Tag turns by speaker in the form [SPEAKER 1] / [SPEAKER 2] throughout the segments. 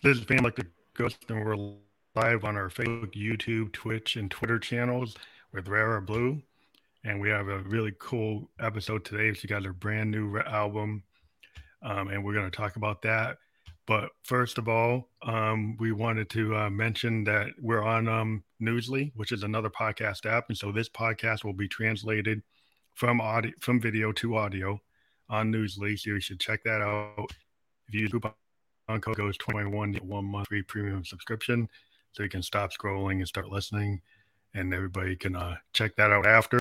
[SPEAKER 1] This is Fan Like the Ghost, and we're live on our Facebook, YouTube, Twitch, and Twitter channels with Rara Blue. And we have a really cool episode today. She got her brand new album, um, and we're going to talk about that. But first of all, um, we wanted to uh, mention that we're on um, Newsly, which is another podcast app, and so this podcast will be translated from audio from video to audio on Newsly. So you should check that out. If you use coupon code goes 21 get one month free premium subscription, so you can stop scrolling and start listening, and everybody can uh, check that out after.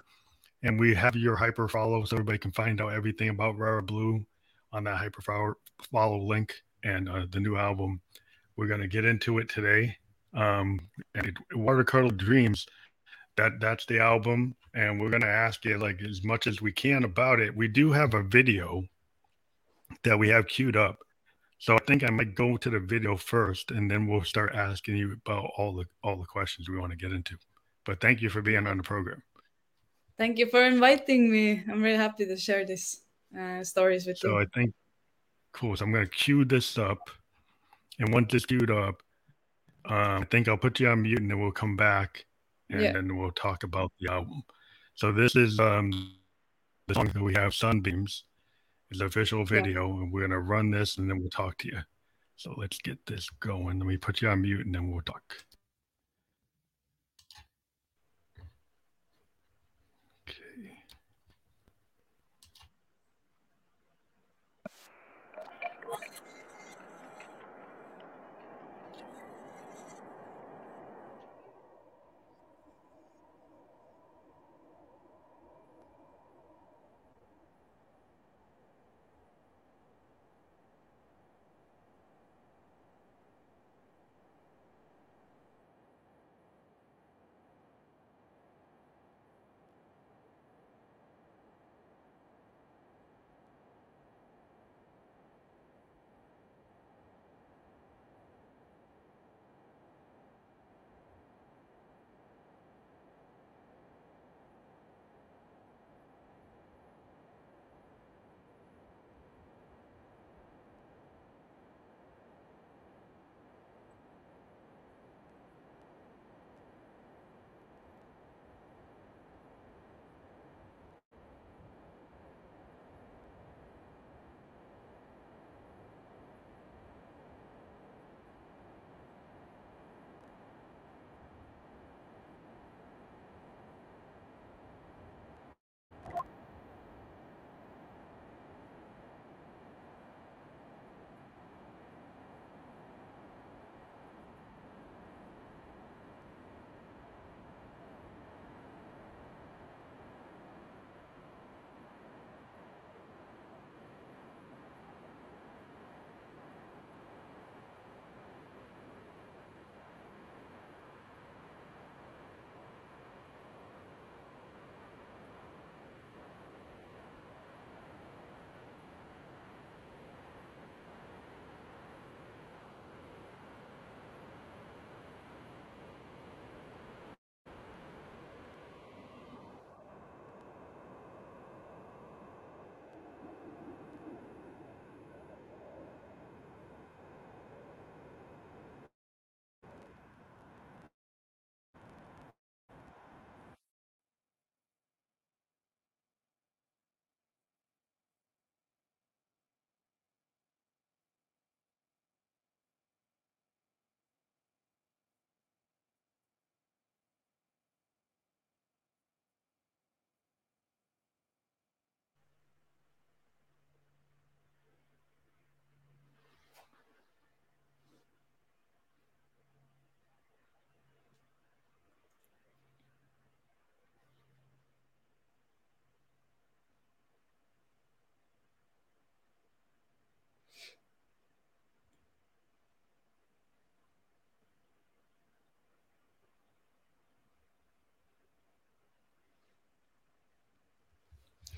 [SPEAKER 1] And we have your hyper follow, so everybody can find out everything about Rara Blue on that hyper follow link and uh, the new album. We're going to get into it today. Um, and Watercolor Dreams, that that's the album, and we're going to ask you like as much as we can about it. We do have a video that we have queued up, so I think I might go to the video first, and then we'll start asking you about all the all the questions we want to get into. But thank you for being on the program.
[SPEAKER 2] Thank you for inviting me. I'm really happy to share these uh, stories with
[SPEAKER 1] so
[SPEAKER 2] you.
[SPEAKER 1] So I think Cool. So I'm going to cue this up. And once it's queued up, um, I think I'll put you on mute and then we'll come back and yeah. then we'll talk about the album. So this is um, the song that we have, Sunbeams, the official video. Yeah. And we're going to run this and then we'll talk to you. So let's get this going. Let me put you on mute and then we'll talk.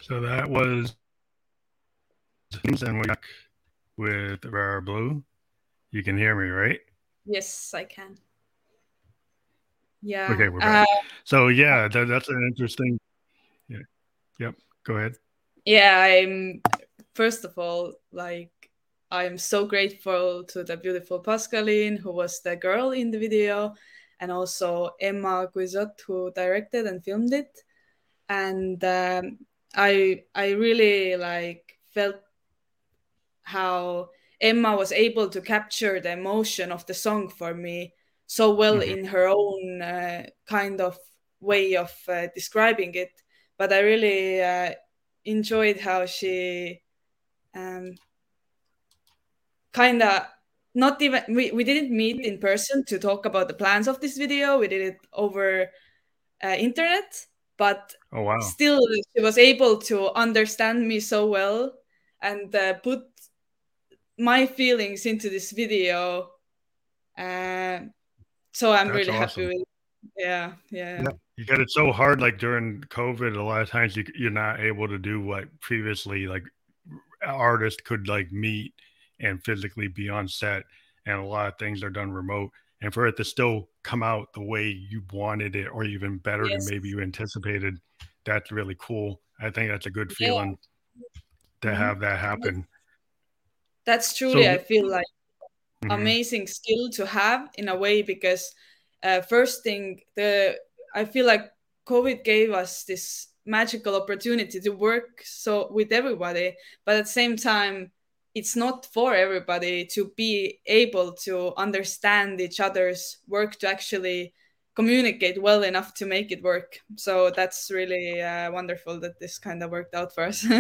[SPEAKER 1] So that was and we're back with Rara Blue. You can hear me, right?
[SPEAKER 2] Yes, I can. Yeah.
[SPEAKER 1] Okay, we're back. Uh, so yeah, that, that's an interesting. Yeah. Yep. Go ahead.
[SPEAKER 2] Yeah, I'm. First of all, like I'm so grateful to the beautiful Pascaline, who was the girl in the video, and also Emma Guizot, who directed and filmed it. And um, I I really like felt how Emma was able to capture the emotion of the song for me so well mm-hmm. in her own uh, kind of way of uh, describing it. But I really uh, enjoyed how she um, kind of not even we, we didn't meet in person to talk about the plans of this video we did it over uh, internet but
[SPEAKER 1] oh, wow.
[SPEAKER 2] still she was able to understand me so well and uh, put my feelings into this video. Uh, so i'm That's really awesome. happy with yeah, yeah, yeah.
[SPEAKER 1] You got it so hard like during covid a lot of times you, you're not able to do what previously like artists could like meet and physically be on set and a lot of things are done remote and for it to still come out the way you wanted it or even better yes. than maybe you anticipated that's really cool i think that's a good feeling yeah. to mm-hmm. have that happen
[SPEAKER 2] that's truly so, i feel like mm-hmm. amazing skill to have in a way because uh, first thing the i feel like covid gave us this magical opportunity to work so with everybody but at the same time it's not for everybody to be able to understand each other's work to actually communicate well enough to make it work. So that's really uh, wonderful that this kind of worked out for us.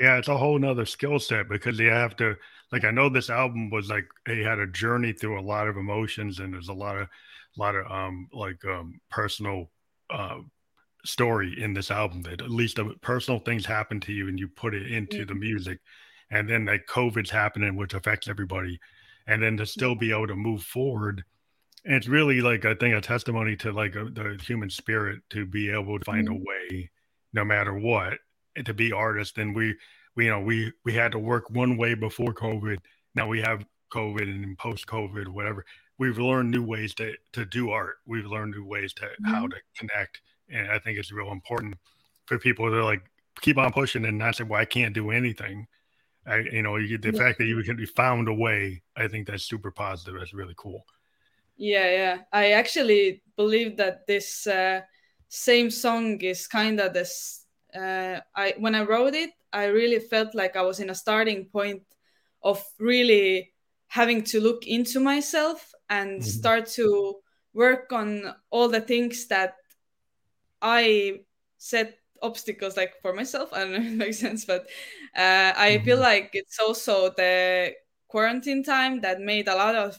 [SPEAKER 1] Yeah it's a whole nother skill set because you have to like i know this album was like it had a journey through a lot of emotions and there's a lot of a lot of um like um personal uh story in this album that at least personal things happen to you and you put it into mm-hmm. the music and then like COVID's happening, which affects everybody, and then to still be able to move forward. And it's really like I think a testimony to like a, the human spirit to be able to find mm-hmm. a way, no matter what, to be artists. And we, we, you know, we we had to work one way before COVID. Now we have COVID and post COVID, whatever. We've learned new ways to to do art. We've learned new ways to mm-hmm. how to connect, and I think it's real important for people to like keep on pushing and not say, "Well, I can't do anything." I, you know, you, the yeah. fact that you can be found a way, I think that's super positive. That's really cool.
[SPEAKER 2] Yeah, yeah. I actually believe that this uh, same song is kind of this. Uh, I when I wrote it, I really felt like I was in a starting point of really having to look into myself and mm-hmm. start to work on all the things that I set obstacles like for myself. I don't know if it makes sense, but uh, I mm-hmm. feel like it's also the quarantine time that made a lot of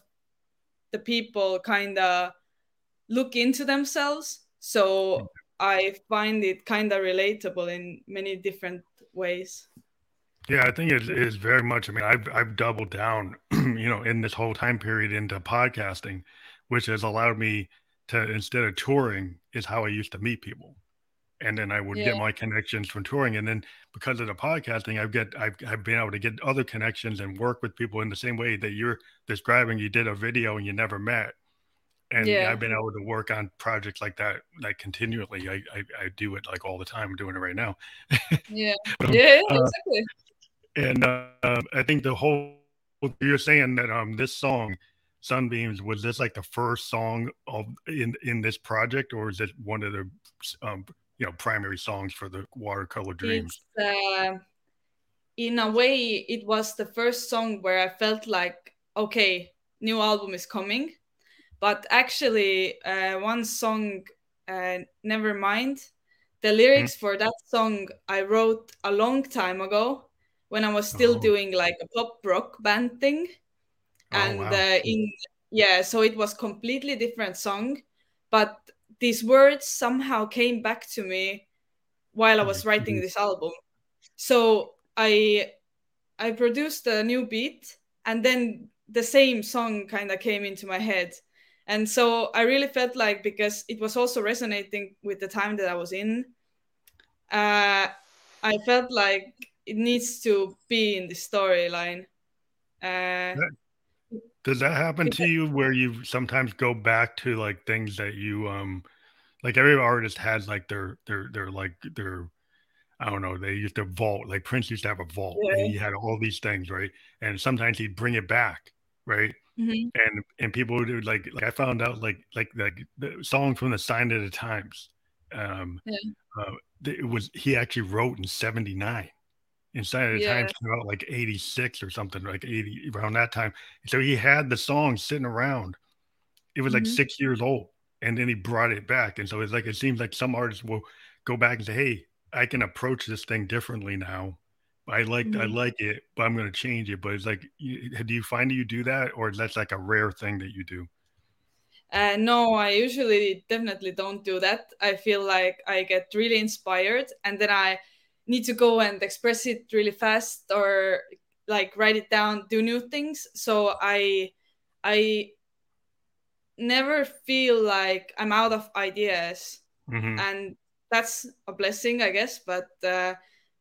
[SPEAKER 2] the people kind of look into themselves. So mm-hmm. I find it kind of relatable in many different ways.
[SPEAKER 1] Yeah, I think it is very much. I mean, I've I've doubled down, you know, in this whole time period into podcasting, which has allowed me to instead of touring is how I used to meet people and then I would yeah. get my connections from touring. And then because of the podcasting, I've get I've, I've been able to get other connections and work with people in the same way that you're describing. You did a video and you never met, and yeah. I've been able to work on projects like that like continually. I I, I do it like all the time. I'm doing it right now.
[SPEAKER 2] yeah, um, yeah, uh, exactly.
[SPEAKER 1] And uh, I think the whole you're saying that um this song sunbeams was this like the first song of in in this project or is it one of the um you know primary songs for the watercolor dreams
[SPEAKER 2] uh, in a way it was the first song where i felt like okay new album is coming but actually uh, one song uh, never mind the lyrics mm-hmm. for that song i wrote a long time ago when i was still oh. doing like a pop rock band thing oh, and wow. uh, in yeah so it was completely different song but these words somehow came back to me while I was writing this album. So I I produced a new beat and then the same song kind of came into my head. And so I really felt like because it was also resonating with the time that I was in, uh, I felt like it needs to be in the storyline. Uh,
[SPEAKER 1] does that happen to you where you sometimes go back to like things that you um like every artist has like their their their like their I don't know, they used to vault, like Prince used to have a vault yeah. and he had all these things, right? And sometimes he'd bring it back, right? Mm-hmm. And and people would like like I found out like like like the song from the Sign of the Times. Um yeah. uh, it was he actually wrote in 79. Inside of the yeah. Times came out like 86 or something, like 80 around that time. So he had the song sitting around. It was like mm-hmm. six years old. And then he brought it back. And so it's like it seems like some artists will go back and say, Hey, I can approach this thing differently now. I like mm-hmm. I like it, but I'm going to change it. But it's like, do you find that you do that, or that's like a rare thing that you do?
[SPEAKER 2] Uh, no, I usually definitely don't do that. I feel like I get really inspired, and then I need to go and express it really fast, or like write it down, do new things. So I, I never feel like I'm out of ideas, mm-hmm. and that's a blessing, I guess. But uh,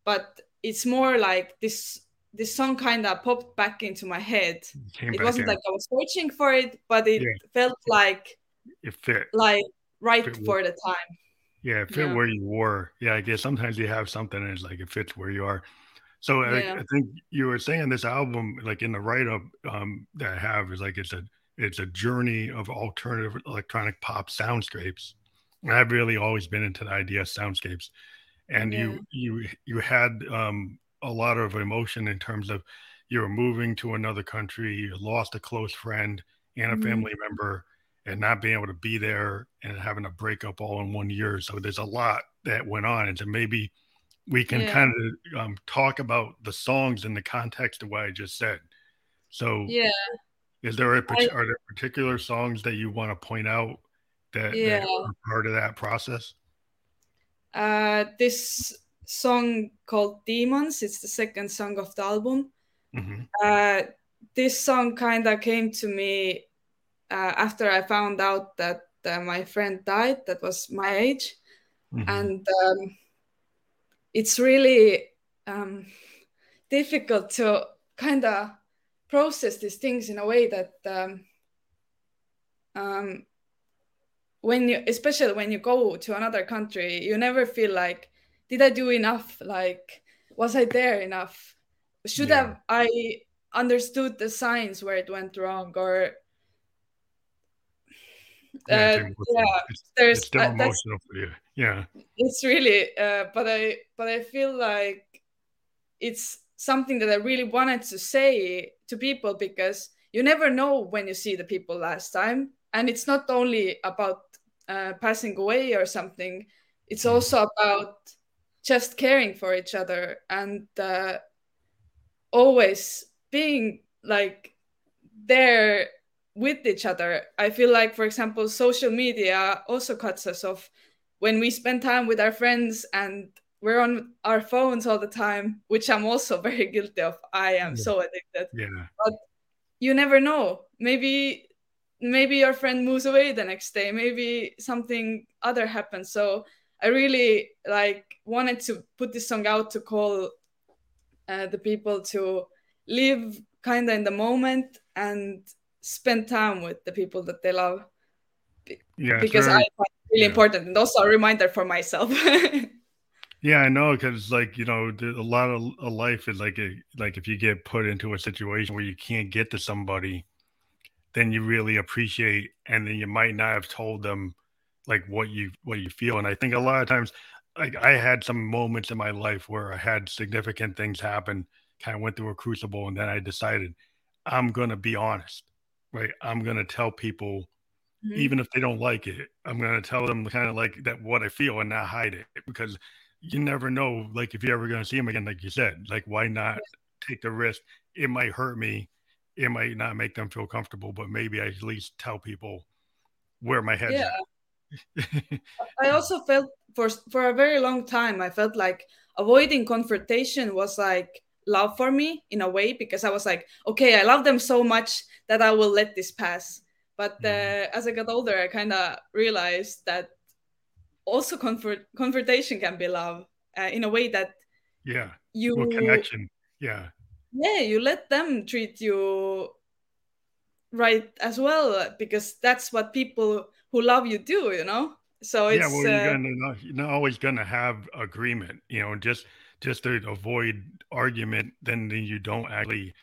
[SPEAKER 2] but it's more like this this song kind of popped back into my head. Came it wasn't in. like I was searching for it, but it yeah. felt like
[SPEAKER 1] it fit,
[SPEAKER 2] like right for the time.
[SPEAKER 1] Yeah, fit yeah. where you were. Yeah, I guess sometimes you have something and it's like it fits where you are. So yeah. I, I, think you were saying this album, like in the write up um, that I have, is like it's a it's a journey of alternative electronic pop soundscapes. I've really always been into the idea of soundscapes, and yeah. you you you had um, a lot of emotion in terms of you were moving to another country, you lost a close friend and a mm-hmm. family member, and not being able to be there and having a breakup all in one year. So there's a lot that went on, and so maybe we can yeah. kind of um, talk about the songs in the context of what I just said. So
[SPEAKER 2] yeah,
[SPEAKER 1] is there a I, are there particular songs that you want to point out that, yeah. that are part of that process?
[SPEAKER 2] Uh, this song called Demons. It's the second song of the album. Mm-hmm. Uh, this song kind of came to me uh, after I found out that uh, my friend died, that was my age. Mm-hmm. And um, it's really um, difficult to kind of process these things in a way that um, um, when you especially when you go to another country you never feel like did i do enough like was i there enough should yeah. have i understood the signs where it went wrong or
[SPEAKER 1] yeah, uh, yeah there's it's still uh, emotional for you. Yeah.
[SPEAKER 2] It's really uh, but i but i feel like it's something that i really wanted to say to people because you never know when you see the people last time. And it's not only about uh, passing away or something. It's mm. also about just caring for each other and uh, always being like there with each other i feel like for example social media also cuts us off. When we spend time with our friends and we're on our phones all the time which i'm also very guilty of i am yeah. so addicted.
[SPEAKER 1] Yeah.
[SPEAKER 2] But you never know. Maybe maybe your friend moves away the next day. Maybe something other happens. So i really like wanted to put this song out to call uh, the people to live kind of in the moment and spend time with the people that they love.
[SPEAKER 1] Yeah
[SPEAKER 2] because i find it really yeah. important and also a reminder for myself.
[SPEAKER 1] Yeah i know because like you know a lot of life is like a, like if you get put into a situation where you can't get to somebody then you really appreciate and then you might not have told them like what you what you feel. And i think a lot of times like i had some moments in my life where i had significant things happen kind of went through a crucible and then i decided i'm going to be honest right i'm going to tell people mm-hmm. even if they don't like it i'm going to tell them kind of like that what i feel and not hide it because you never know like if you're ever going to see them again like you said like why not take the risk it might hurt me it might not make them feel comfortable, but maybe I at least tell people where my head.
[SPEAKER 2] Yeah. I also felt for for a very long time I felt like avoiding confrontation was like love for me in a way because I was like, okay, I love them so much that I will let this pass. But uh, mm. as I got older, I kind of realized that also comfort confrontation can be love uh, in a way that
[SPEAKER 1] yeah, you well, connection, yeah,
[SPEAKER 2] yeah you let them treat you right as well because that's what people who love you do you know So it's
[SPEAKER 1] yeah, well, you're
[SPEAKER 2] uh,
[SPEAKER 1] gonna you're not always gonna have agreement, you know, just just to avoid argument. Then then you don't actually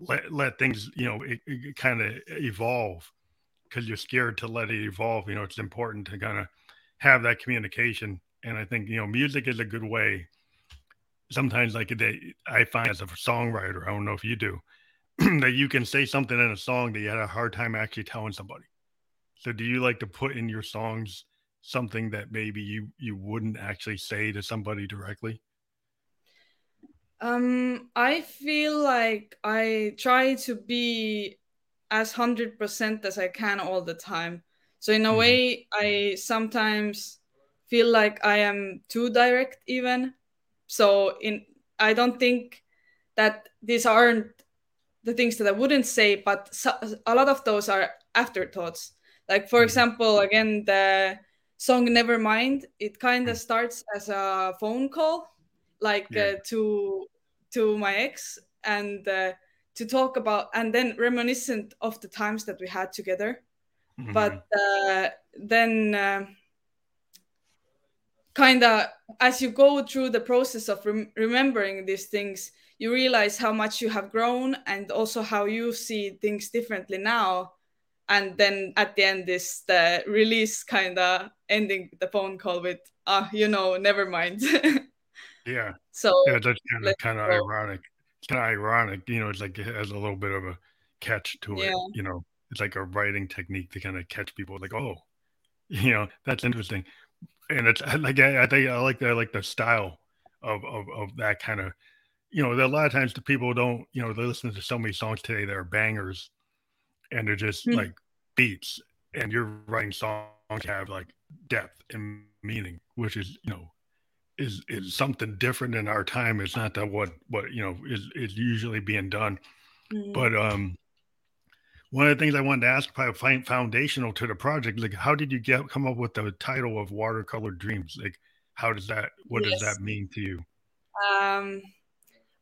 [SPEAKER 1] let let things, you know, kind of evolve because you're scared to let it evolve. You know, it's important to kind of have that communication. And I think you know, music is a good way. Sometimes, like I find as a songwriter, I don't know if you do, that you can say something in a song that you had a hard time actually telling somebody. So, do you like to put in your songs something that maybe you you wouldn't actually say to somebody directly?
[SPEAKER 2] Um, I feel like I try to be as 100% as I can all the time. So in a mm-hmm. way, I sometimes feel like I am too direct even. So in I don't think that these aren't the things that I wouldn't say, but a lot of those are afterthoughts. Like for mm-hmm. example, again the song Nevermind, it kind of mm. starts as a phone call, like yeah. uh, to to my ex, and uh, to talk about, and then reminiscent of the times that we had together. Mm-hmm. But uh, then, uh, kind of, as you go through the process of rem- remembering these things, you realize how much you have grown, and also how you see things differently now and then at the end is the release kind of ending the phone call with ah you know never mind
[SPEAKER 1] yeah.
[SPEAKER 2] So
[SPEAKER 1] yeah that's kind of kind of ironic it's kind of ironic you know it's like it has a little bit of a catch to it you know it's like a writing technique to kind of catch people like oh you know that's interesting. And it's like i, I think i like that I like the style of, of of that kind of you know a lot of times the people don't you know they listen to so many songs today that are bangers and they're just mm-hmm. like beats and you're writing songs have like depth and meaning which is you know is is something different in our time it's not that what what you know is is usually being done mm-hmm. but um one of the things i wanted to ask probably foundational to the project like how did you get come up with the title of watercolor dreams like how does that what yes. does that mean to you
[SPEAKER 2] um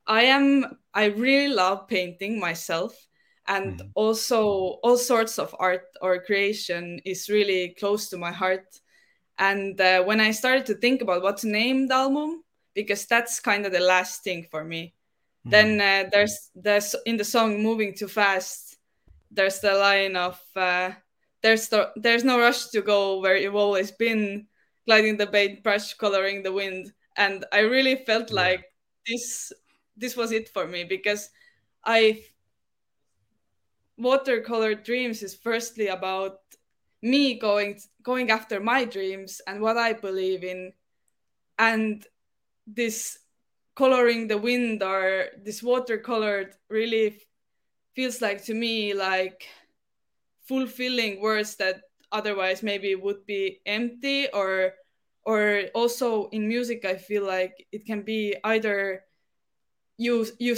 [SPEAKER 2] i am i really love painting myself and mm. also all sorts of art or creation is really close to my heart and uh, when i started to think about what to name the album because that's kind of the last thing for me mm. then uh, there's there's in the song moving too fast there's the line of uh, there's the, there's no rush to go where you've always been gliding the paintbrush coloring the wind and i really felt yeah. like this this was it for me because i watercolor dreams is firstly about me going going after my dreams and what I believe in, and this coloring the wind or this watercolored really feels like to me like fulfilling words that otherwise maybe would be empty or or also in music i feel like it can be either you you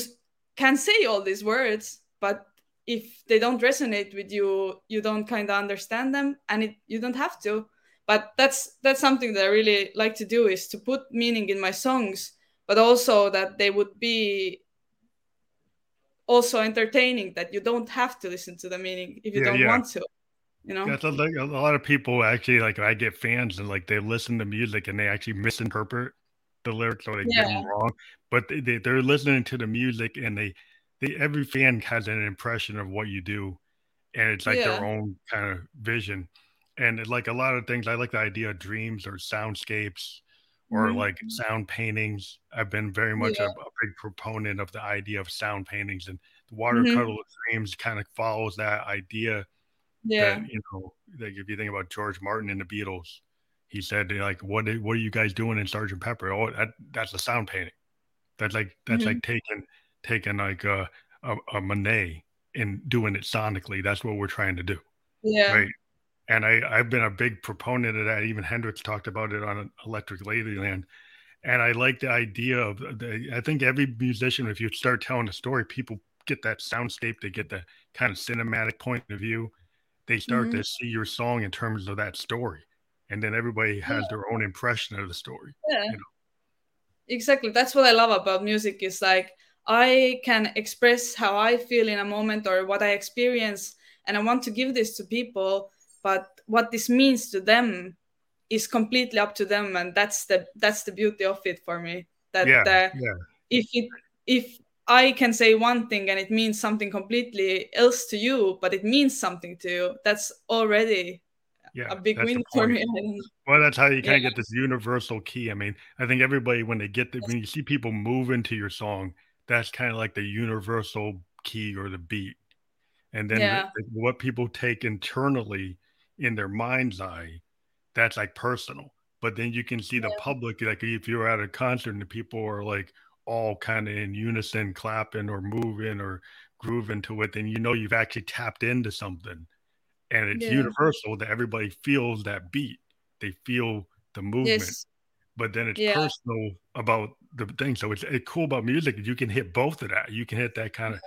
[SPEAKER 2] can say all these words but if they don't resonate with you you don't kind of understand them and it, you don't have to but that's that's something that i really like to do is to put meaning in my songs but also that they would be also entertaining that you don't have to listen to the meaning if you yeah, don't yeah. want to you know
[SPEAKER 1] like, a lot of people actually like i get fans and like they listen to music and they actually misinterpret the lyrics or they yeah. get them wrong but they, they, they're listening to the music and they every fan has an impression of what you do, and it's like yeah. their own kind of vision. And it, like a lot of things, I like the idea of dreams or soundscapes or mm-hmm. like sound paintings. I've been very much yeah. a, a, big proponent of the idea of sound paintings, and the watercolor mm-hmm. dreams kind of follows that idea.
[SPEAKER 2] Yeah,
[SPEAKER 1] that, you know, like if you think about George Martin and the Beatles, he said like, "What what are you guys doing in Sergeant Pepper? Oh, that that's a sound painting. That's like that's mm-hmm. like taking taking like a, a, a Monet and doing it sonically. That's what we're trying to do.
[SPEAKER 2] Yeah.
[SPEAKER 1] Right. And I, I've been a big proponent of that. Even Hendrix talked about it on Electric Ladyland. And I like the idea of the, I think every musician, if you start telling a story, people get that soundscape, they get the kind of cinematic point of view. They start mm-hmm. to see your song in terms of that story. And then everybody has yeah. their own impression of the story.
[SPEAKER 2] Yeah. You know? Exactly. That's what I love about music is like I can express how I feel in a moment or what I experience, and I want to give this to people. But what this means to them is completely up to them and that's the that's the beauty of it for me that
[SPEAKER 1] Yeah,
[SPEAKER 2] uh,
[SPEAKER 1] yeah,
[SPEAKER 2] if it if i can say one thing and it means something completely else to you but it means something to you that's already
[SPEAKER 1] yeah.
[SPEAKER 2] a big win for me I don't know.
[SPEAKER 1] Well, that's how you kind
[SPEAKER 2] Yeah.
[SPEAKER 1] of get this universal key. I mean, I think everybody when they get the, when you see people move into your song, that's kind of like the universal key or the beat. And then
[SPEAKER 2] Yeah.
[SPEAKER 1] the- what people take internally in their mind's eye, that's like personal. But then you can see the public, like if you're at a concert and the people are like all kind of in unison, clapping or moving or grooving to it, then you know you've actually tapped into something and it's
[SPEAKER 2] Yeah.
[SPEAKER 1] universal that everybody feels that beat. They feel the movement,
[SPEAKER 2] yes
[SPEAKER 1] but then it's
[SPEAKER 2] Yeah.
[SPEAKER 1] personal about the thing. So it's, it's cool about music. You can hit both of that. You can hit that kind of,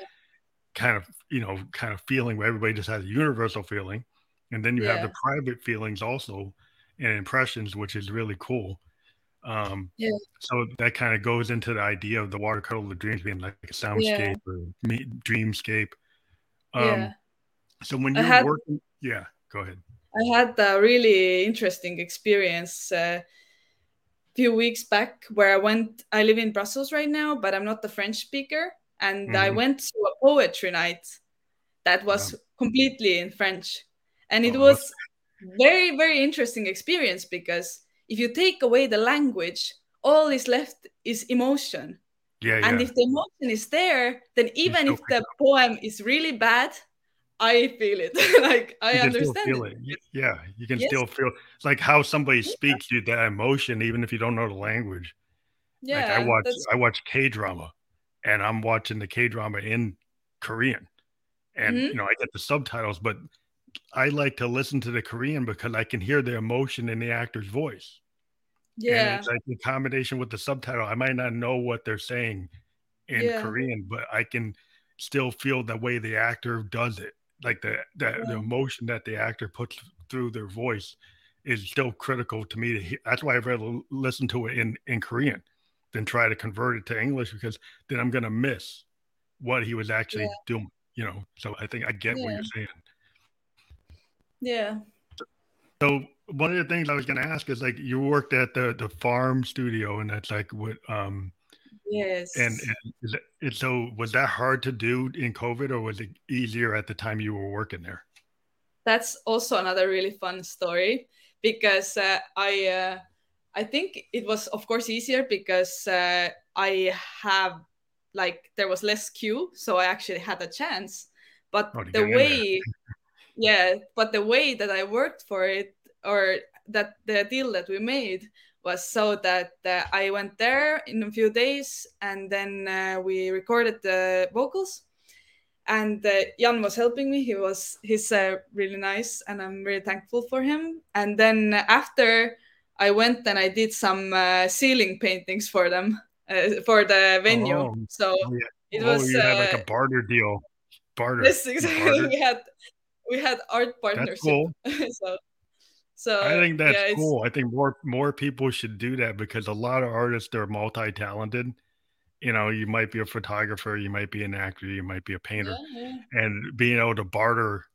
[SPEAKER 1] kind of, you know, kind of feeling where everybody just has a universal feeling, and then you have the private feelings also and impressions, which is really cool. Um,
[SPEAKER 2] Yeah.
[SPEAKER 1] So that kind of goes into the idea of the watercolor of dreams being like a soundscape or me- dreamscape. Um,
[SPEAKER 2] yeah
[SPEAKER 1] so when you're
[SPEAKER 2] had-
[SPEAKER 1] working, yeah, go ahead.
[SPEAKER 2] I had a really interesting experience a few weeks back where I went. I live in Brussels right now, but I'm not the French speaker. And I
[SPEAKER 1] Mhm.
[SPEAKER 2] went to a poetry night that was completely in French. And it
[SPEAKER 1] Oh,
[SPEAKER 2] was very, very interesting experience because if you take away the language, all is left is emotion.
[SPEAKER 1] Yeah, yeah.
[SPEAKER 2] And if the emotion is there, then even if the poem is really bad, I feel it. like I understand
[SPEAKER 1] feel
[SPEAKER 2] it.
[SPEAKER 1] it. Yeah, you can
[SPEAKER 2] Yes.
[SPEAKER 1] still feel it's like how somebody speaks you that emotion, even if you don't know the language.
[SPEAKER 2] Yeah,
[SPEAKER 1] like I watch
[SPEAKER 2] that's
[SPEAKER 1] I watch K drama, and I'm watching the K drama in Korean, and
[SPEAKER 2] Mhm.
[SPEAKER 1] you know I get the subtitles, but I like to listen to the Korean because I can hear the emotion in the actor's voice. And
[SPEAKER 2] yeah,
[SPEAKER 1] it's like the combination with the subtitle. I might not know what they're saying in
[SPEAKER 2] Yeah.
[SPEAKER 1] Korean, but I can still feel the way the actor does it. Like the the, the emotion that the actor puts through their voice is still critical to me to hear. That's why I'd rather listen to it in, in Korean than try to convert it to English because then I'm gonna miss what he was actually
[SPEAKER 2] Yeah.
[SPEAKER 1] doing. You know, so I think I get what you're saying.
[SPEAKER 2] yeah,
[SPEAKER 1] So one of the things I was going to ask is like you worked at the the farm studio, and that's like what um
[SPEAKER 2] yes.
[SPEAKER 1] and, and is it, it- so was that hard to do in COVID, or was it easier at the time you were working there?
[SPEAKER 2] that's also another really fun story because uh, I uh, I think it was of course easier because uh, I have like there was less queue, so I actually had a chance. But
[SPEAKER 1] Oh,
[SPEAKER 2] the
[SPEAKER 1] get in there.
[SPEAKER 2] way, yeah, but the way that I worked for it or that the deal that we made was so that uh, I went there in a few days and then uh, we recorded the vocals and uh, Jan was helping me. He was he's uh, really nice, and I'm really thankful for him. And then after I went and I did some uh, ceiling paintings for them uh, for the venue.
[SPEAKER 1] Oh,
[SPEAKER 2] so
[SPEAKER 1] Oh, yeah.
[SPEAKER 2] it
[SPEAKER 1] oh,
[SPEAKER 2] was
[SPEAKER 1] you had like a barter deal. Barter.
[SPEAKER 2] yes, exactly.
[SPEAKER 1] bartered?
[SPEAKER 2] we had we had art partnership.
[SPEAKER 1] That's cool.
[SPEAKER 2] so so
[SPEAKER 1] I think that's
[SPEAKER 2] yeah,
[SPEAKER 1] cool. I think more more people should do that because a lot of artists they're multi talented. You know, you might be a photographer, you might be an actor, you might be a painter,
[SPEAKER 2] Yeah,
[SPEAKER 1] and being able to barter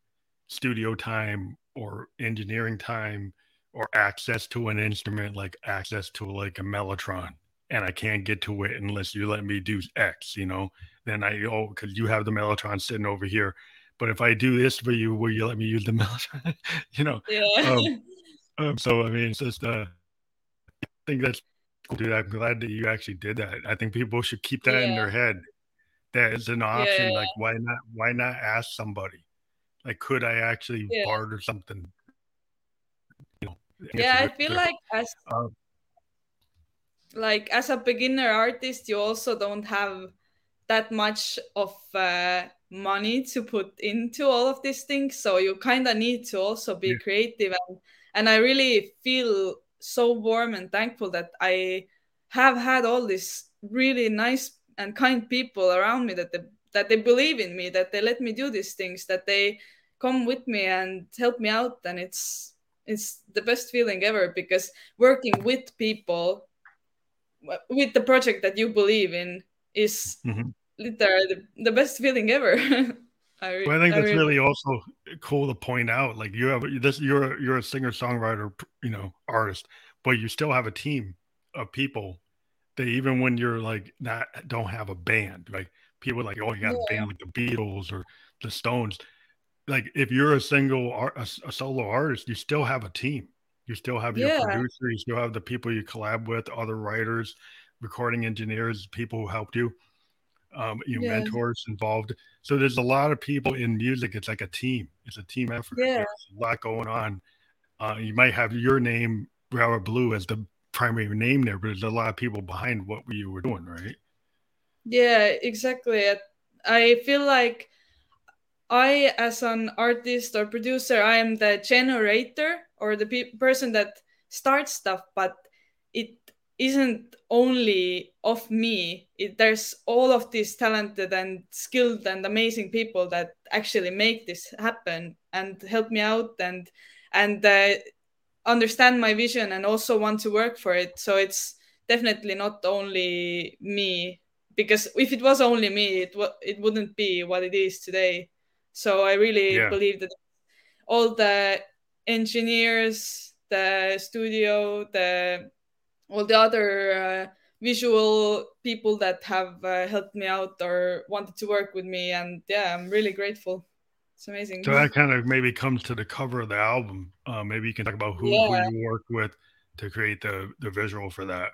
[SPEAKER 1] studio time or engineering time or access to an instrument like access to like a mellotron and i can't get to it unless you let me do x you know then i oh because you have the mellotron sitting over here but if i do this for you will you let me use the mellotron you know
[SPEAKER 2] Yeah.
[SPEAKER 1] Um, um, so i mean it's just uh i think that's cool dude i'm glad that you actually did that. I think people should keep that in their head. That is an option
[SPEAKER 2] Yeah.
[SPEAKER 1] like why not why not ask somebody? Like could i actually
[SPEAKER 2] Yeah.
[SPEAKER 1] barter something? You know
[SPEAKER 2] yeah, I feel like as
[SPEAKER 1] Uh,
[SPEAKER 2] like as a beginner artist you also don't have that much of uh, money to put into all of these things. So you kind of need to also be
[SPEAKER 1] Yeah.
[SPEAKER 2] creative and, and i really feel so warm and thankful that i have had all these really nice and kind people around me that they, that they believe in me that they let me do these things that they come with me and help me out and it's it's the best feeling ever because working with people with the project that you believe in is
[SPEAKER 1] Mhm.
[SPEAKER 2] literally the, the best feeling ever I,
[SPEAKER 1] well, I think I that's really, really also cool to point out. Like you have this, you're you're a singer songwriter, you know, artist, but you still have a team of people that even when you're like not don't have a band, like people like oh you got yeah. a band like the Beatles or the Stones. Like if you're a single art, a, a solo artist, you still have a team. You still have your yeah. producer. You still have the people you collab with, other writers, recording engineers, people who helped you, um, you know, yeah. mentors involved. So there's a lot of people in music. It's like a team. It's a team effort.
[SPEAKER 2] Yeah.
[SPEAKER 1] There's a lot going on. Uh, you might have your name, Rara Blue, as the primary name there, but there's a lot of people behind what you were doing, right?
[SPEAKER 2] Yeah, exactly. I feel like I, as an artist or producer, I am the generator or the pe- person that starts stuff, but it isn't only of me. It, there's all of these talented and skilled and amazing people that actually make this happen and help me out and and uh, understand my vision and also want to work for it. So it's definitely not only me because if it was only me, it w- it wouldn't be what it is today. So I really yeah. believe that all the engineers, the studio, the all the other uh, visual people that have uh, helped me out or wanted to work with me, and yeah, I'm really grateful. It's amazing.
[SPEAKER 1] So that kind of maybe comes to the cover of the album. Uh, maybe you can talk about who, yeah. who you worked with to create the the visual for that.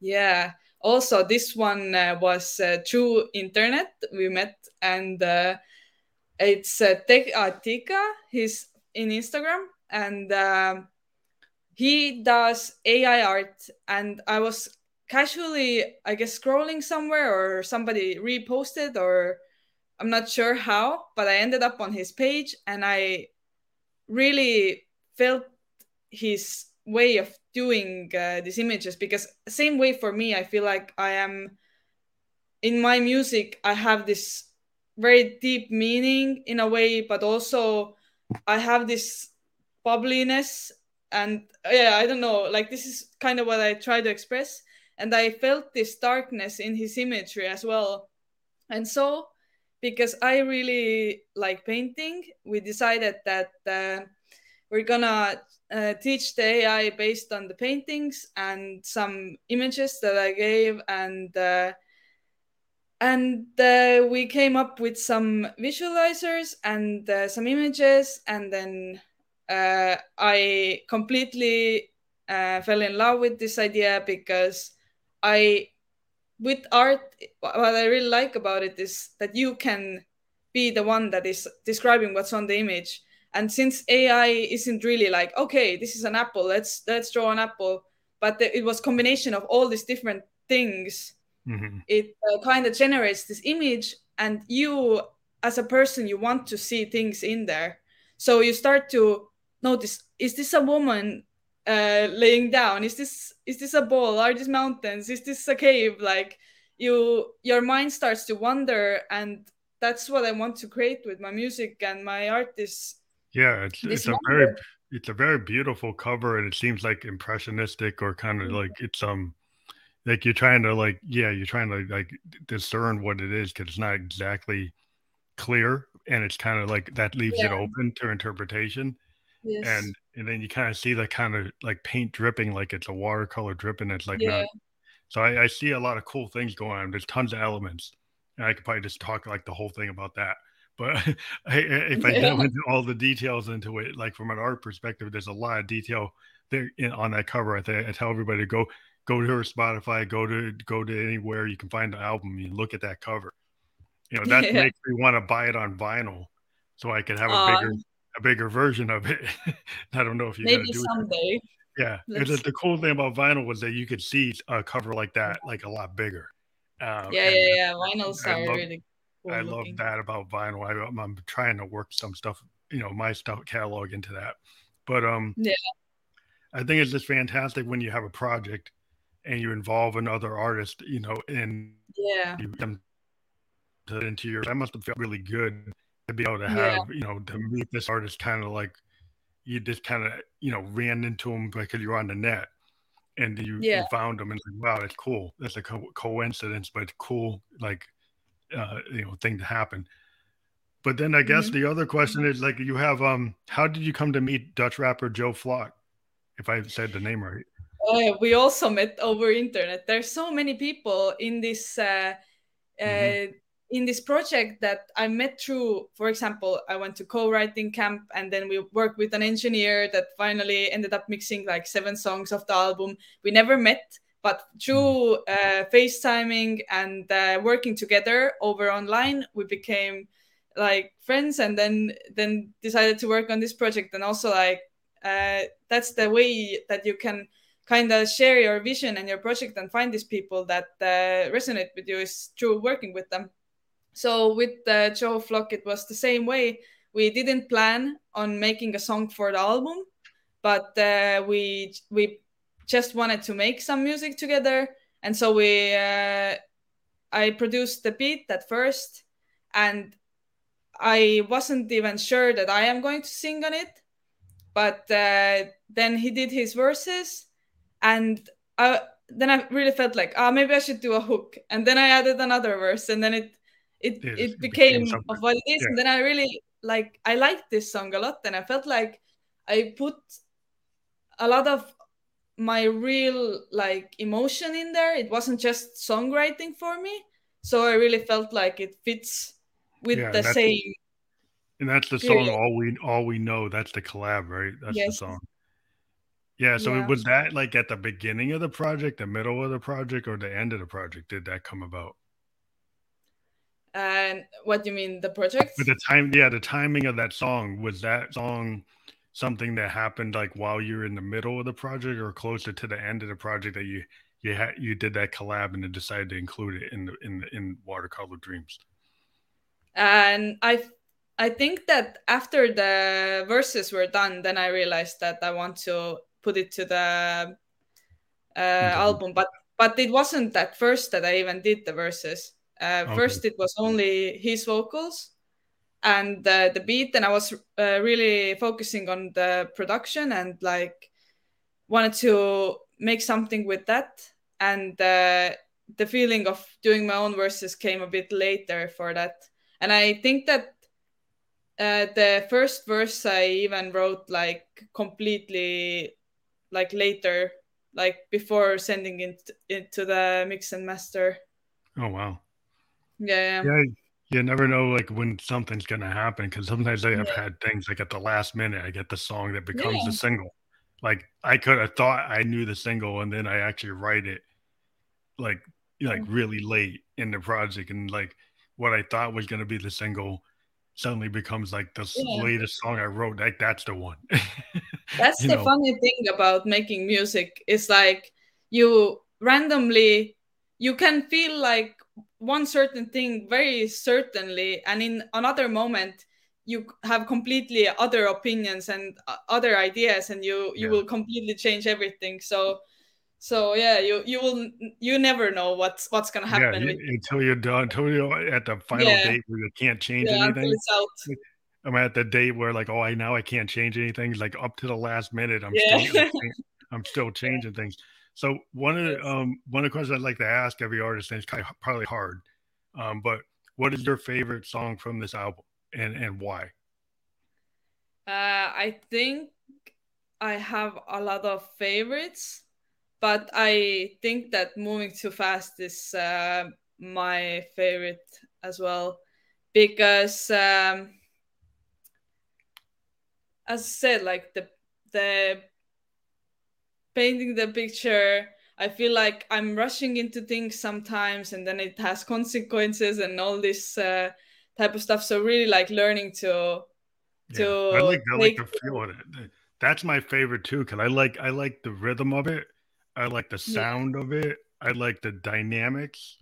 [SPEAKER 2] Yeah. Also, this one uh, was uh, through internet. We met, and uh, it's uh, uh, Tika. He's in Instagram, and um, he does AI art. And I was casually, I guess, scrolling somewhere, or somebody reposted, or I'm not sure how, but I ended up on his page and I really felt his way of doing uh, these images because same way for me i feel like i am in my music i have this very deep meaning in a way but also i have this bubbliness and yeah i don't know like this is kind of what i try to express. And i felt this darkness in his imagery as well. And so because I really like painting, we decided that uh, we're gonna uh, teach the AI based on the paintings and some images that I gave, and uh, and uh, we came up with some visualizers and uh, some images, and then uh, I completely fell in love with this idea because I with art what i really like about it is that you can be the one that is describing what's on the image and since ai isn't really like okay this is an apple let's let's draw an apple but the, it was combination of all these different things mm-hmm. it uh, kind of generates this image and you as a person you want to see things in there so you start to notice is this a woman uh, laying down? Is this is this a ball? Are these mountains? Is this a cave? Like you your mind starts to wander and that's what i want to create with my music and my art is
[SPEAKER 1] yeah it's, it's a very it's a very beautiful cover and it seems like impressionistic or kind of mm-hmm. like it's um like you're trying to like yeah you're trying to like discern what it is because it's not exactly clear and it's kind of like that leaves yeah. it open to interpretation yes. and and then you kind of see the kind of like paint dripping like it's a watercolor dripping it's like yeah. not so I, I, see a lot of cool things going on there's tons of elements and i could probably just talk like the whole thing about that but if i go into all the details into it like from an art perspective there's a lot of detail there in, on that cover i, think, I tell everybody to go go to her spotify go to go to anywhere you can find the album you look at that cover you know that yeah. makes me want to buy it on vinyl so i can have a um, bigger a bigger version of it. I don't know if you
[SPEAKER 2] maybe do someday.
[SPEAKER 1] It. Yeah, the, the cool thing about vinyl was that you could see a cover like that like a lot bigger.
[SPEAKER 2] Um, yeah, yeah, yeah. Vinyls are love, really. Cool
[SPEAKER 1] I love that about vinyl. I, am I'm trying to work some stuff, you know, my stuff catalog into that. But um,
[SPEAKER 2] yeah,
[SPEAKER 1] I think it's just fantastic when you have a project and you involve another artist, you know, and
[SPEAKER 2] yeah,
[SPEAKER 1] you them to into your. That must have felt really good to be able to have, yeah. you know, to meet this artist kind of like you just kind of, you know, ran into him because you're on the net and you, yeah. you found him and like, wow, that's cool. That's a co- coincidence, but cool, like, uh, you know, thing to happen. But then I guess mm-hmm. the other question is like you have um how did you come to meet Dutch rapper Joe Flock? If I said the name right.
[SPEAKER 2] Uh, we also met over internet. There's so many people in this uh, uh, mm-hmm. In this project that I met through. For example, I went to co-writing camp, and then we worked with an engineer that finally ended up mixing like seven songs of the album. We never met, but through mm-hmm. uh, FaceTiming and uh, working together over online, we became like friends, and then then decided to work on this project. And also like uh, that's the way that you can kind of share your vision and your project and find these people that uh, resonate with you is through working with them. So with uh, Joe Flock, it was the same way. We didn't plan on making a song for the album, but uh, we we just wanted to make some music together, and so we uh, I produced the beat at first, and I wasn't even sure that I am going to sing on it, but uh, then he did his verses and I, then I really felt like, ah, oh, maybe I should do a hook, and then I added another verse, and then it it it, it became, became of what it is, yeah. and then I really like I liked this song a lot, and I felt like I put a lot of my real like emotion in there. It wasn't just songwriting for me, so I really felt like it fits with yeah, the same.
[SPEAKER 1] And that's the song. All we all we know. That's the collab, right? That's yes. the song. Yeah. So yeah. was that like at the beginning of the project, the middle of the project, or the end of the project? Did that come about?
[SPEAKER 2] And what do you mean, the project?
[SPEAKER 1] With the time, yeah, the timing of that song was that song something that happened like while you were in the middle of the project, or closer to the end of the project that you you had you did that collab and then decided to include it in the in the, in Watercolor Dreams.
[SPEAKER 2] And I I think that after the verses were done, then I realized that I want to put it to the uh, mm-hmm. album. But but it wasn't at first that I even did the verses. Uh, okay. First, it was only his vocals and uh, the beat, and I was uh, really focusing on the production and like wanted to make something with that. And uh, the feeling of doing my own verses came a bit later for that. And I think that uh, the first verse I even wrote like completely like later, like before sending it into the mix and master.
[SPEAKER 1] Oh wow.
[SPEAKER 2] Yeah.
[SPEAKER 1] Yeah. You never know like when something's gonna happen because sometimes I have yeah. had things like at the last minute I get the song that becomes yeah. the single. Like I could have thought I knew the single and then I actually write it like like mm. really late in the project and like what I thought was gonna be the single suddenly becomes like the yeah. latest song I wrote. Like that's the one.
[SPEAKER 2] that's the know. funny thing about making music. Is like you randomly you can feel like one certain thing very certainly, and in another moment you have completely other opinions and uh, other ideas, and you you yeah. will completely change everything. So so yeah, you you will you never know what's what's gonna happen
[SPEAKER 1] yeah, until you're done. Until you're at the final yeah. date where you can't change anything. I'm at the date where like, oh, I now I can't change anything. Like up to the last minute, I'm still I'm still changing things. So one of the um one of the questions I'd like to ask every artist, and it's kind of probably hard, um, but what is your favorite song from this album and and why?
[SPEAKER 2] Uh, I think I have a lot of favorites but I think that moving too fast is uh, my favorite as well because um, as I said, like the the painting the picture, I feel like I'm rushing into things sometimes, and then it has consequences and all this uh, type of stuff. So really, like learning to to
[SPEAKER 1] yeah, I like I like the feel of it. That's my favorite too, because I like I like the rhythm of it I like the sound yeah. of it. I like the dynamics.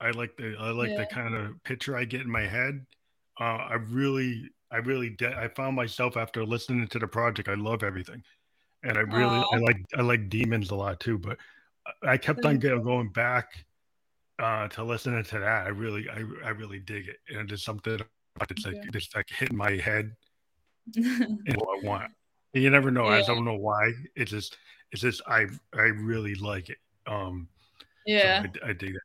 [SPEAKER 1] I like the I like yeah. the kind of picture I get in my head. Uh, I really I really de- I found myself after listening to the project. I love everything, and I really I like I like demons a lot too. But I kept on going back uh, to listening to that. I really I I really dig it, and it's something it's like yeah. it's like hitting my head and what I want. And you never know. Yeah. I don't know why. It's just it's just I I really like it. Um,
[SPEAKER 2] yeah,
[SPEAKER 1] so I, I, dig it.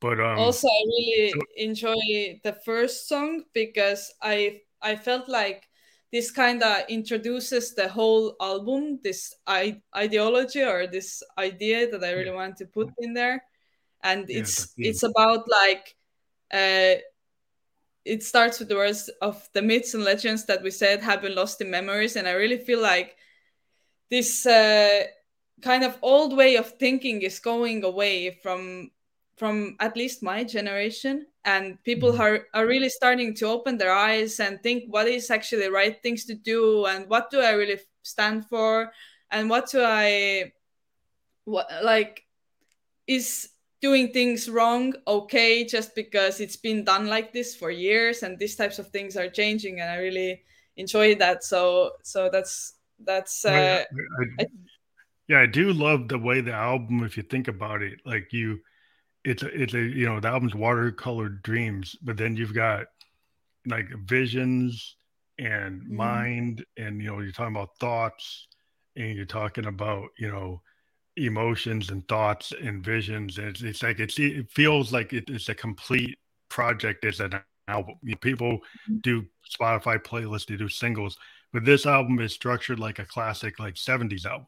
[SPEAKER 1] But um,
[SPEAKER 2] also, I really so, enjoy the first song because I I felt like this kind of introduces the whole album, this I- ideology or this idea that I really yeah. want to put in there, and yeah, it's it's about like uh, it starts with the words of the myths and legends that we said have been lost in memories, and I really feel like this uh, kind of old way of thinking is going away from from at least my generation and people mm-hmm. are, are really starting to open their eyes and think what is actually the right things to do? And what do i really stand for? And what do i what like is doing things wrong okay just because it's been done like this for years? And these types of things are changing and i really enjoy that. So so that's that's uh, I,
[SPEAKER 1] I, yeah i do love the way the album if you think about it like you it's a, it's a you know the album's watercolored dreams but then you've got like visions and mm-hmm. mind and you know you're talking about thoughts and you're talking about you know emotions and thoughts and visions and it's, it's like it's, it feels like it, it's a complete project as an album you know, people mm-hmm. do spotify playlists they do singles but this album is structured like a classic like 70s album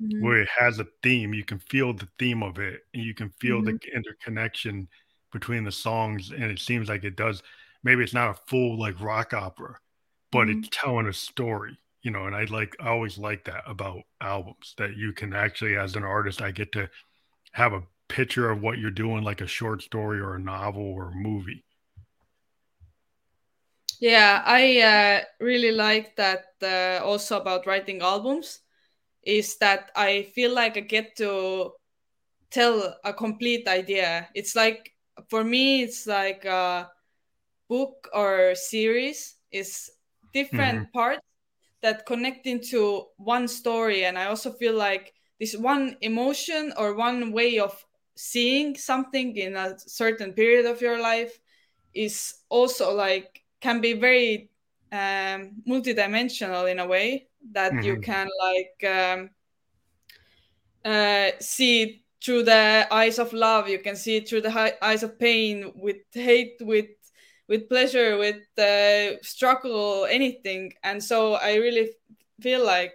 [SPEAKER 1] mm-hmm. where it has a theme. You can feel the theme of it, and you can feel mm-hmm. the interconnection between the songs. And it seems like it does. Maybe it's not a full like rock opera, but mm-hmm. it's telling a story. You know, and I like I always like that about albums that you can actually, as an artist, I get to have a picture of what you're doing, like a short story or a novel or a movie.
[SPEAKER 2] Yeah, I uh, really like that uh, also about writing albums is that I feel like I get to tell a complete idea. It's like for me, it's like a book or series is different mm-hmm. parts that connect into one story. And I also feel like this one emotion or one way of seeing something in a certain period of your life is also like can be very um, multidimensional in a way that mm-hmm. you can like um, uh, see through the eyes of love. You can see through the eyes of pain with hate with with pleasure with uh, struggle anything. And so i really feel like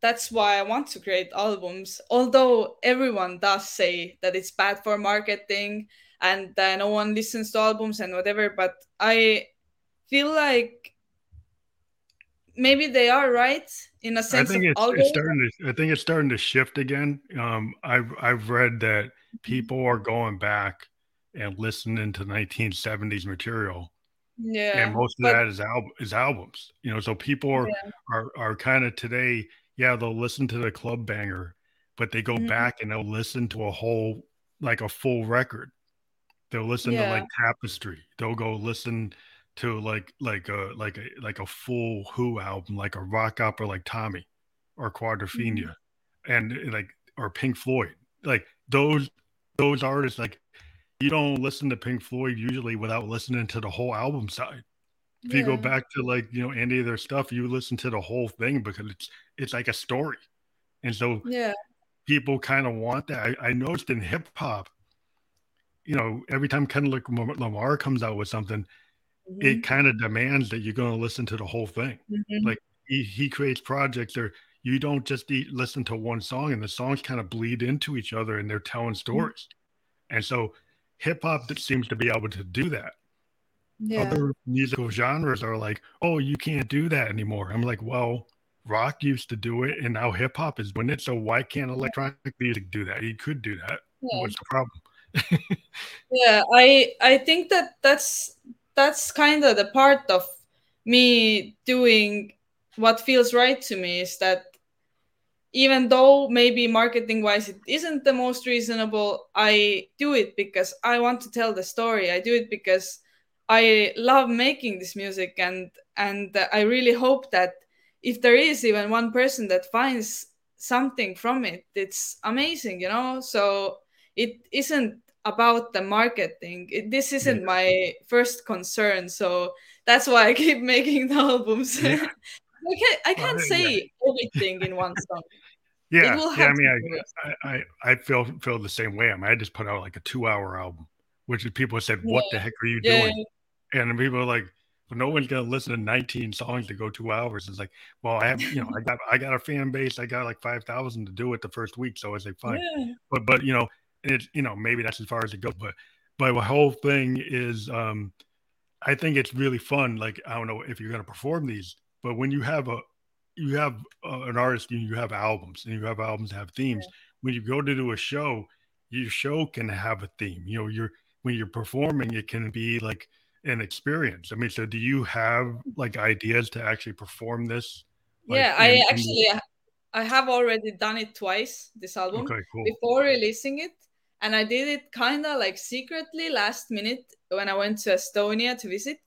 [SPEAKER 2] that's why i want to create albums. Although everyone does say that it's bad for marketing and uh, no one listens to albums and whatever but i feel like maybe they are right in a sense.
[SPEAKER 1] I think it's, it's, starting to. I think it's starting to shift again. Um, I've I've read that people are going back and listening to 1970s material.
[SPEAKER 2] Yeah,
[SPEAKER 1] and most of but, that is al- is albums. You know, so people are yeah. are are kind of today. Yeah, they'll listen to the club banger, but they go mm-hmm. back and they'll listen to a whole like a full record. They'll listen yeah. to like Tapestry. They'll go listen to like like a like a like a full Who album, like a rock opera like Tommy or Quadrophenia, mm-hmm. and eh, like or Pink Floyd, like those those artists like you don't listen to Pink Floyd usually without listening to the whole album side. If yeah. you go back to like you know any of their stuff, you listen to the whole thing because it's it's like a story, and so
[SPEAKER 2] yeah,
[SPEAKER 1] people kind of want that. I, I noticed in hip hop, you know, every time Kendrick Lamar comes out with something, mm-hmm. it kind of demands that you're going to listen to the whole thing. Mm-hmm. Like he, he creates projects there. You don't just eat, listen to one song and the songs kind of bleed into each other and they're telling mm-hmm. stories. Mm-hmm. And so hip hop seems to be able to do that. Yeah. Other musical genres are like, oh, you can't do that anymore. I'm like, well, rock used to do it and now hip hop is doing it. So why can't electronic music do that? He could do that. Yeah. What's the problem?
[SPEAKER 2] yeah, I I think that that's that's kind of the part of me doing what feels right to me is that even though maybe marketing wise it isn't the most reasonable i do it because i want to tell the story. I do it because i love making this music and and i really hope that if there is even one person that finds something from it it's amazing you know? So it isn't about the marketing. It, this isn't yeah. my first concern, so that's why I keep making the albums. Yeah. I can't, I can't say yeah. everything in one song.
[SPEAKER 1] Yeah, yeah. I mean, I, I, I feel feel the same way. I mean, I just put out like a two hour album, which people said, "What the heck are you doing?" And people are like, well, "No one's gonna listen to 19 songs to go two hours." It's like, well, I have, you know, I got I got a fan base. I got like five thousand to do it the first week, so I say fine. But but you know, it's you know maybe that's as far as it goes. But but the whole thing is, um, I think it's really fun. Like I don't know if you're gonna perform these, but when you have a you have uh, an artist and you have albums and you have albums that have themes. When you go to do a show, your show can have a theme. You know, you're when you're performing, it can be like an experience. I mean, so do you have like ideas to actually perform this?
[SPEAKER 2] Like, yeah, I actually I have already done it twice. This album okay, cool. before releasing it, and I did it kind of like secretly last minute when I went to Estonia to visit.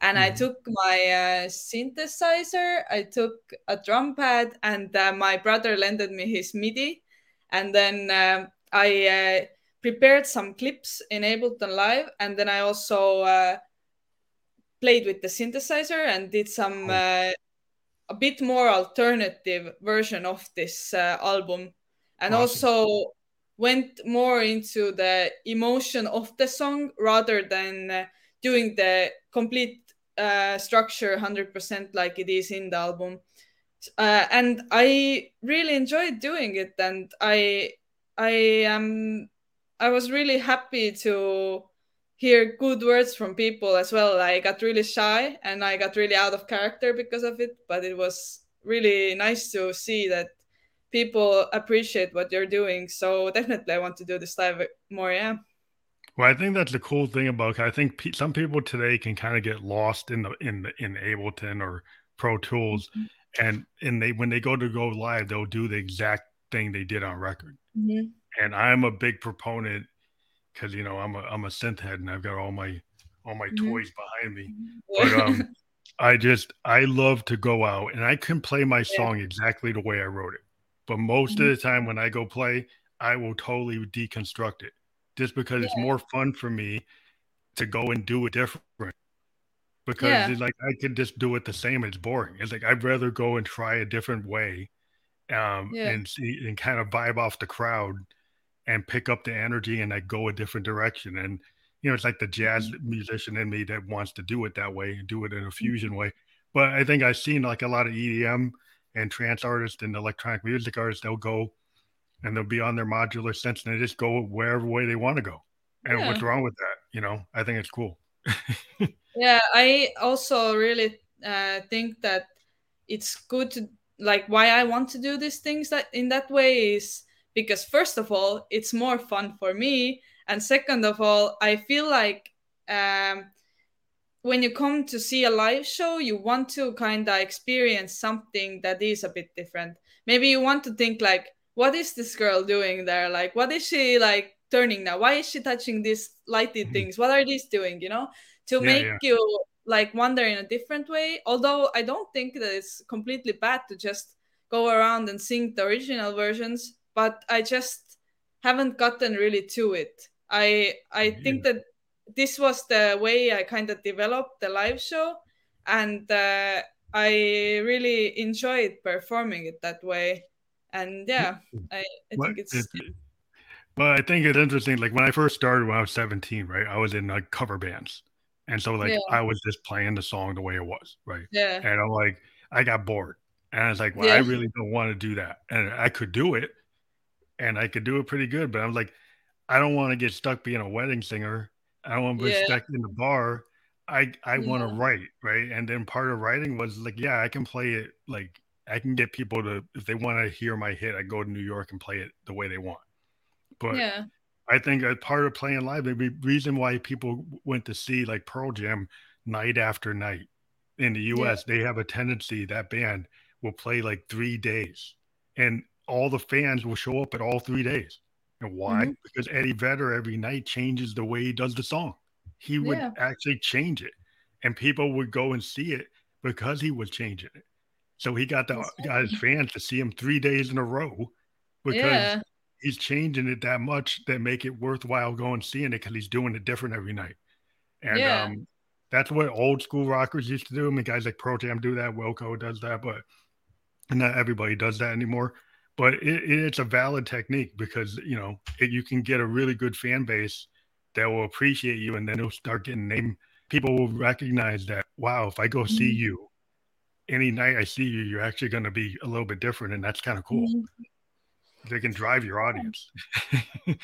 [SPEAKER 2] And mm-hmm. I took my uh, synthesizer, I took a drum pad, and uh, my brother lended me his MIDI, and then um, I uh, prepared some clips in Ableton Live, and then I also uh, played with the synthesizer and did some uh, a bit more alternative version of this uh, album, and also went more into the emotion of the song rather than doing the complete uh, structure 100% like it is in the album. Uh, and I really enjoyed doing it, and I I am I was really happy to hear good words from people as well. I got really shy and I got really out of character because of it, but it was really nice to see that people appreciate what you're doing. So definitely, I want to do this live more. Yeah.
[SPEAKER 1] Well, I think that's the cool thing about. I think pe- some people today can kind of get lost in the in the in Ableton or Pro Tools, mm-hmm. and and they when they go to go live, they'll do the exact thing they did on record. Mm-hmm. And I'm a big proponent because you know I'm a I'm a synth head and I've got all my all my mm-hmm. toys behind me. But um, I just I love to go out and I can play my song exactly the way I wrote it. But most of mm-hmm. the time when I go play, I will totally deconstruct it just because yeah. it's more fun for me to go and do it different. Because yeah. it's like I could just do it the same. It's boring. It's like I'd rather go and try a different way, um, yeah. and see and kind of vibe off the crowd, and pick up the energy and like go a different direction. And you know, it's like the jazz mm-hmm. musician in me that wants to do it that way and do it in a fusion mm-hmm. way. But I think I've seen like a lot of EDM and trance artists and electronic music artists. They'll go and they'll be on their modular synths and they just go wherever way they want to go. And yeah. what's wrong with that? You know, I think it's cool.
[SPEAKER 2] yeah, I also really uh, think that it's good to like why I want to do these things that in that way is because first of all, it's more fun for me, and second of all, I feel like um, when you come to see a live show, you want to kind of experience something that is a bit different. Maybe you want to think like, what is this girl doing there? Like, what is she like turning now? Why is she touching these lighty mm-hmm. things? What are these doing? You know, to yeah, make yeah. you like wonder in a different way. Although I don't think that it's completely bad to just go around and sing the original versions, but I just haven't gotten really to it. I I yeah. think that this was the way I kind of developed the live show, and uh, I really enjoyed performing it that way. And yeah i, I think it's it,
[SPEAKER 1] but i think it's interesting like when i first started when i was 17 right i was in like cover bands. And so like yeah. i was just playing the song the way it was right?
[SPEAKER 2] Yeah.
[SPEAKER 1] And i'm like i got bored. And i was like well yeah. i really don't want to do that. And i could do it and i could do it pretty good but i'm like i don't want to get stuck being a wedding singer i don't want to be yeah. stuck in the bar i i want to write right and then part of writing was like yeah i can play it like I can get people to if they want to hear my hit, I go to New York and play it the way they want. But yeah. I think a part of playing live, the reason why people went to see like Pearl Jam night after night in the US, yeah. they have a tendency that band will play like three days, and all the fans will show up at all three days. And why? Mm-hmm. Because Eddie Vedder every night changes the way he does the song. He would yeah. actually change it, and people would go and see it because he was changing it. So he got the got his fans to see him three days in a row because yeah. he's changing it that much that make it worthwhile going seeing it because he's doing it different every night. And yeah. um, that's what old school rockers used to do. I mean, guys like Pearl Jam do that, Wilco does that, but not everybody does that anymore. But it, it's a valid technique because you know it, you can get a really good fan base that will appreciate you, and then it'll start getting name. People will recognize that. Wow, if I go see
[SPEAKER 2] Mhm.
[SPEAKER 1] you any night I see you, you're actually going to be a little bit different, and that's kind of cool.
[SPEAKER 2] Mhm.
[SPEAKER 1] They can drive your audience.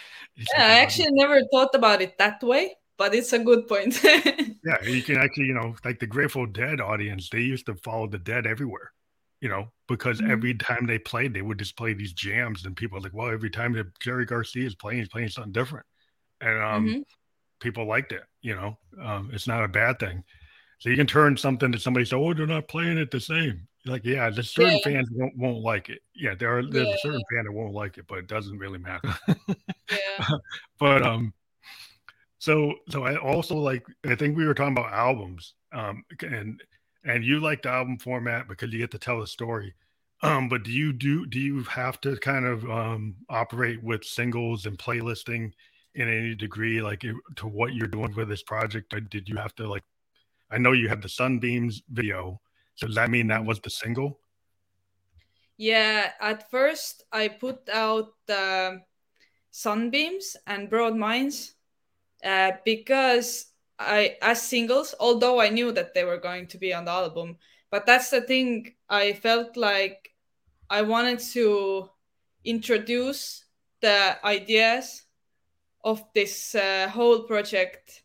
[SPEAKER 2] Yeah, I actually never thought about it that way, but it's a good point.
[SPEAKER 1] yeah, you can actually, you know, like the Grateful Dead audience, they used to follow the Dead everywhere, you know, because
[SPEAKER 2] Mhm.
[SPEAKER 1] every time they played, they would just play these jams, and people are like, well, every time that Jerry Garcia is playing, he's playing something different, and um,
[SPEAKER 2] Mhm.
[SPEAKER 1] people liked it. You know, um, it's not a bad thing. So you can turn something that somebody said, "Oh, they're not playing it the same." You're like, yeah, the certain
[SPEAKER 2] Yeah.
[SPEAKER 1] fans won't, won't like it. Yeah, there are there's
[SPEAKER 2] Yeah.
[SPEAKER 1] a certain fan that won't like it, but it doesn't really matter.
[SPEAKER 2] Yeah.
[SPEAKER 1] but um, so so I also like. I think we were talking about albums, um, and and you like the album format because you get to tell a story. Um, but do you do do you have to kind of um operate with singles and playlisting in any degree, like to what you're doing with this project? Or did you have to like? I know you had the Sunbeams video. So does that mean that was the single?
[SPEAKER 2] Yeah, at first I put out the Sunbeams and Broad Minds uh, because I, as singles, although I knew that they were going to be on the album, but that's the thing. I felt like I wanted to introduce the ideas of this uh, whole project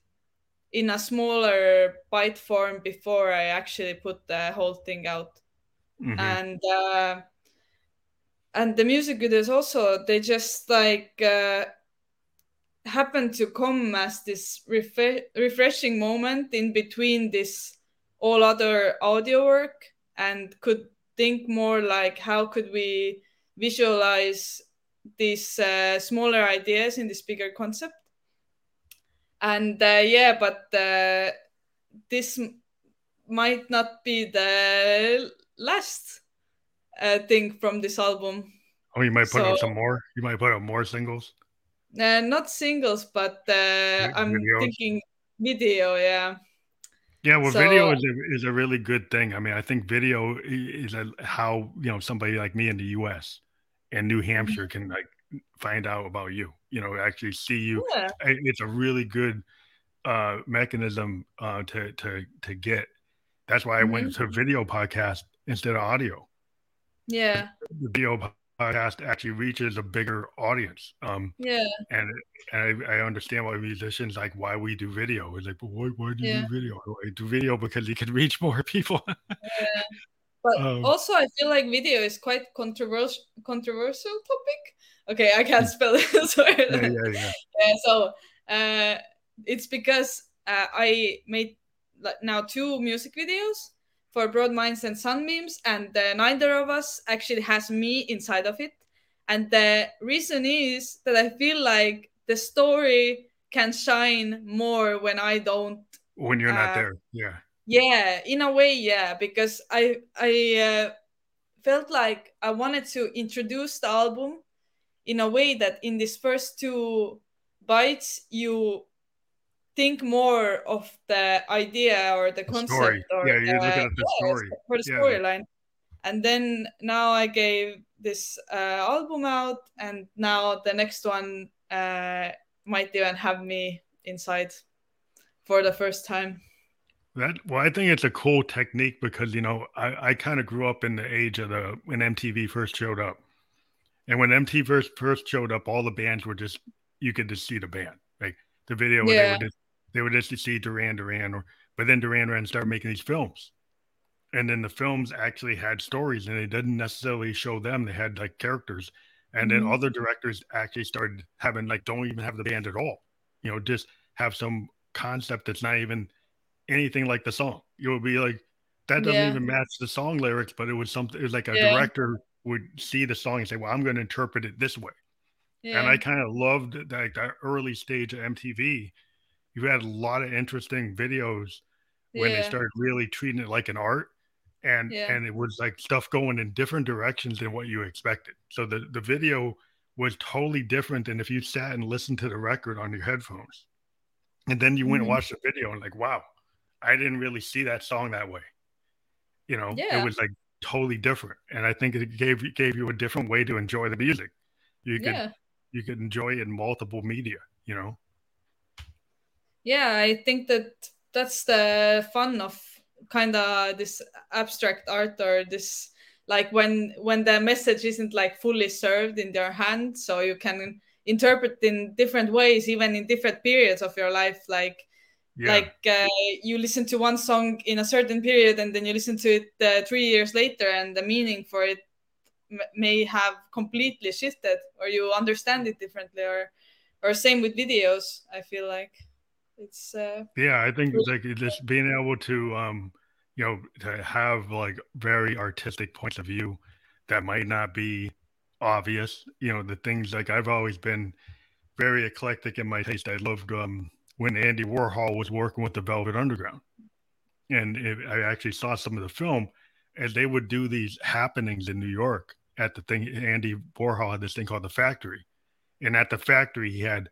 [SPEAKER 2] in a smaller bite form before I actually put the whole thing out
[SPEAKER 1] Mhm.
[SPEAKER 2] and uh, and the music videos also they just like uh, happen to come as this refre- refreshing moment in between this all other audio work and could think more like how could we visualize these uh, smaller ideas in this bigger concept and uh, yeah but uh, this m- might not be the last uh, thing from this album.
[SPEAKER 1] Oh, you might put out some more. You might put out more singles.
[SPEAKER 2] Uh, not singles, but uh, I'm
[SPEAKER 1] videos.
[SPEAKER 2] thinking video. Yeah,
[SPEAKER 1] Yeah, well,
[SPEAKER 2] So-
[SPEAKER 1] video is a, is a really good thing. I mean, I think video is a, how you know somebody like me in the U.S. and New Hampshire can like find out about you. You know, actually see you.
[SPEAKER 2] yeah,
[SPEAKER 1] It's a really good uh, mechanism uh, to to to get. That's why I went to video podcast instead of audio.
[SPEAKER 2] yeah,
[SPEAKER 1] The video podcast actually reaches a bigger audience. Um,
[SPEAKER 2] yeah,
[SPEAKER 1] and and I, I understand why musicians like why we do video. It's like, but why, why do you
[SPEAKER 2] Yeah.
[SPEAKER 1] do video? I do video because you can reach more people. yeah.
[SPEAKER 2] but
[SPEAKER 1] Um,
[SPEAKER 2] also I feel like video is quite controversial. Controversial topic. Okay, I can't spell it. Sorry.
[SPEAKER 1] Yeah, yeah, yeah.
[SPEAKER 2] Yeah, so uh, it's because uh, I made like, now two music videos for Broad Minds and Sunbeams, and uh, neither of us actually has me inside of it. And the reason is that I feel like the story can shine more when I don't
[SPEAKER 1] When you're not
[SPEAKER 2] Uh,
[SPEAKER 1] there, yeah,
[SPEAKER 2] yeah in a way yeah because i i uh, felt like i wanted to introduce the album in a way that in these first two bites you think more of the idea or the concept
[SPEAKER 1] story.
[SPEAKER 2] or
[SPEAKER 1] Yeah, you're
[SPEAKER 2] the-
[SPEAKER 1] looking at the
[SPEAKER 2] yeah,
[SPEAKER 1] story.
[SPEAKER 2] for the
[SPEAKER 1] Yeah.
[SPEAKER 2] storyline and then now i gave this uh, album out and now the next one uh, might even have me inside for the first time
[SPEAKER 1] That well, I think it's a cool technique because you know I, I kind of grew up in the age of the when MTV first showed up, and when MTV first first showed up, all the bands were just you could just see the band like the video. They
[SPEAKER 2] Yeah.
[SPEAKER 1] would just they would just to see Duran Duran, or but then Duran Duran started making these films, and then the films actually had stories, and they didn't necessarily show them. They had like characters, and then
[SPEAKER 2] Mhm.
[SPEAKER 1] other directors actually started having like don't even have the band at all, you know, just have some concept that's not even anything like the song. You would be like, that doesn't
[SPEAKER 2] Yeah.
[SPEAKER 1] even match the song lyrics, but it was something. It was like a
[SPEAKER 2] Yeah.
[SPEAKER 1] director would see the song and say, "Well, I'm going to interpret it this way."
[SPEAKER 2] yeah
[SPEAKER 1] And I kind of loved that, like that early stage of MTV. You had a lot of interesting videos when they started really treating it like an art, and
[SPEAKER 2] Yeah.
[SPEAKER 1] and it was like stuff going in different directions than what you expected. So the the video was totally different than if you sat and listened to the record on your headphones, and then you went and
[SPEAKER 2] Mhm.
[SPEAKER 1] watched the video and like, wow, I didn't really see that song that way. You know,
[SPEAKER 2] Yeah.
[SPEAKER 1] it was like totally different. And I think it gave gave you a different way to enjoy the music. You could
[SPEAKER 2] Yeah.
[SPEAKER 1] you could enjoy it in multiple media, you know.
[SPEAKER 2] Yeah i think that that's the fun of kind of this abstract art or this like when when the message isn't like fully served in their hand so you can interpret in different ways even in different periods of your life like
[SPEAKER 1] Yeah.
[SPEAKER 2] like uh, you listen to one song in a certain period and then you listen to it uh, three years later and the meaning for it m- may have completely shifted or you understand it differently or or same with videos i feel like it's uh,
[SPEAKER 1] Yeah, I think like just being able to um you know to have like very artistic points of view that might not be obvious. You know, the things like I've always been very eclectic in my taste. I loved um when Andy Warhol was working with the Velvet Underground. And it, I actually saw some of the film and they would do these happenings in New York at the thing Andy Warhol had this thing called the factory. And at the factory he had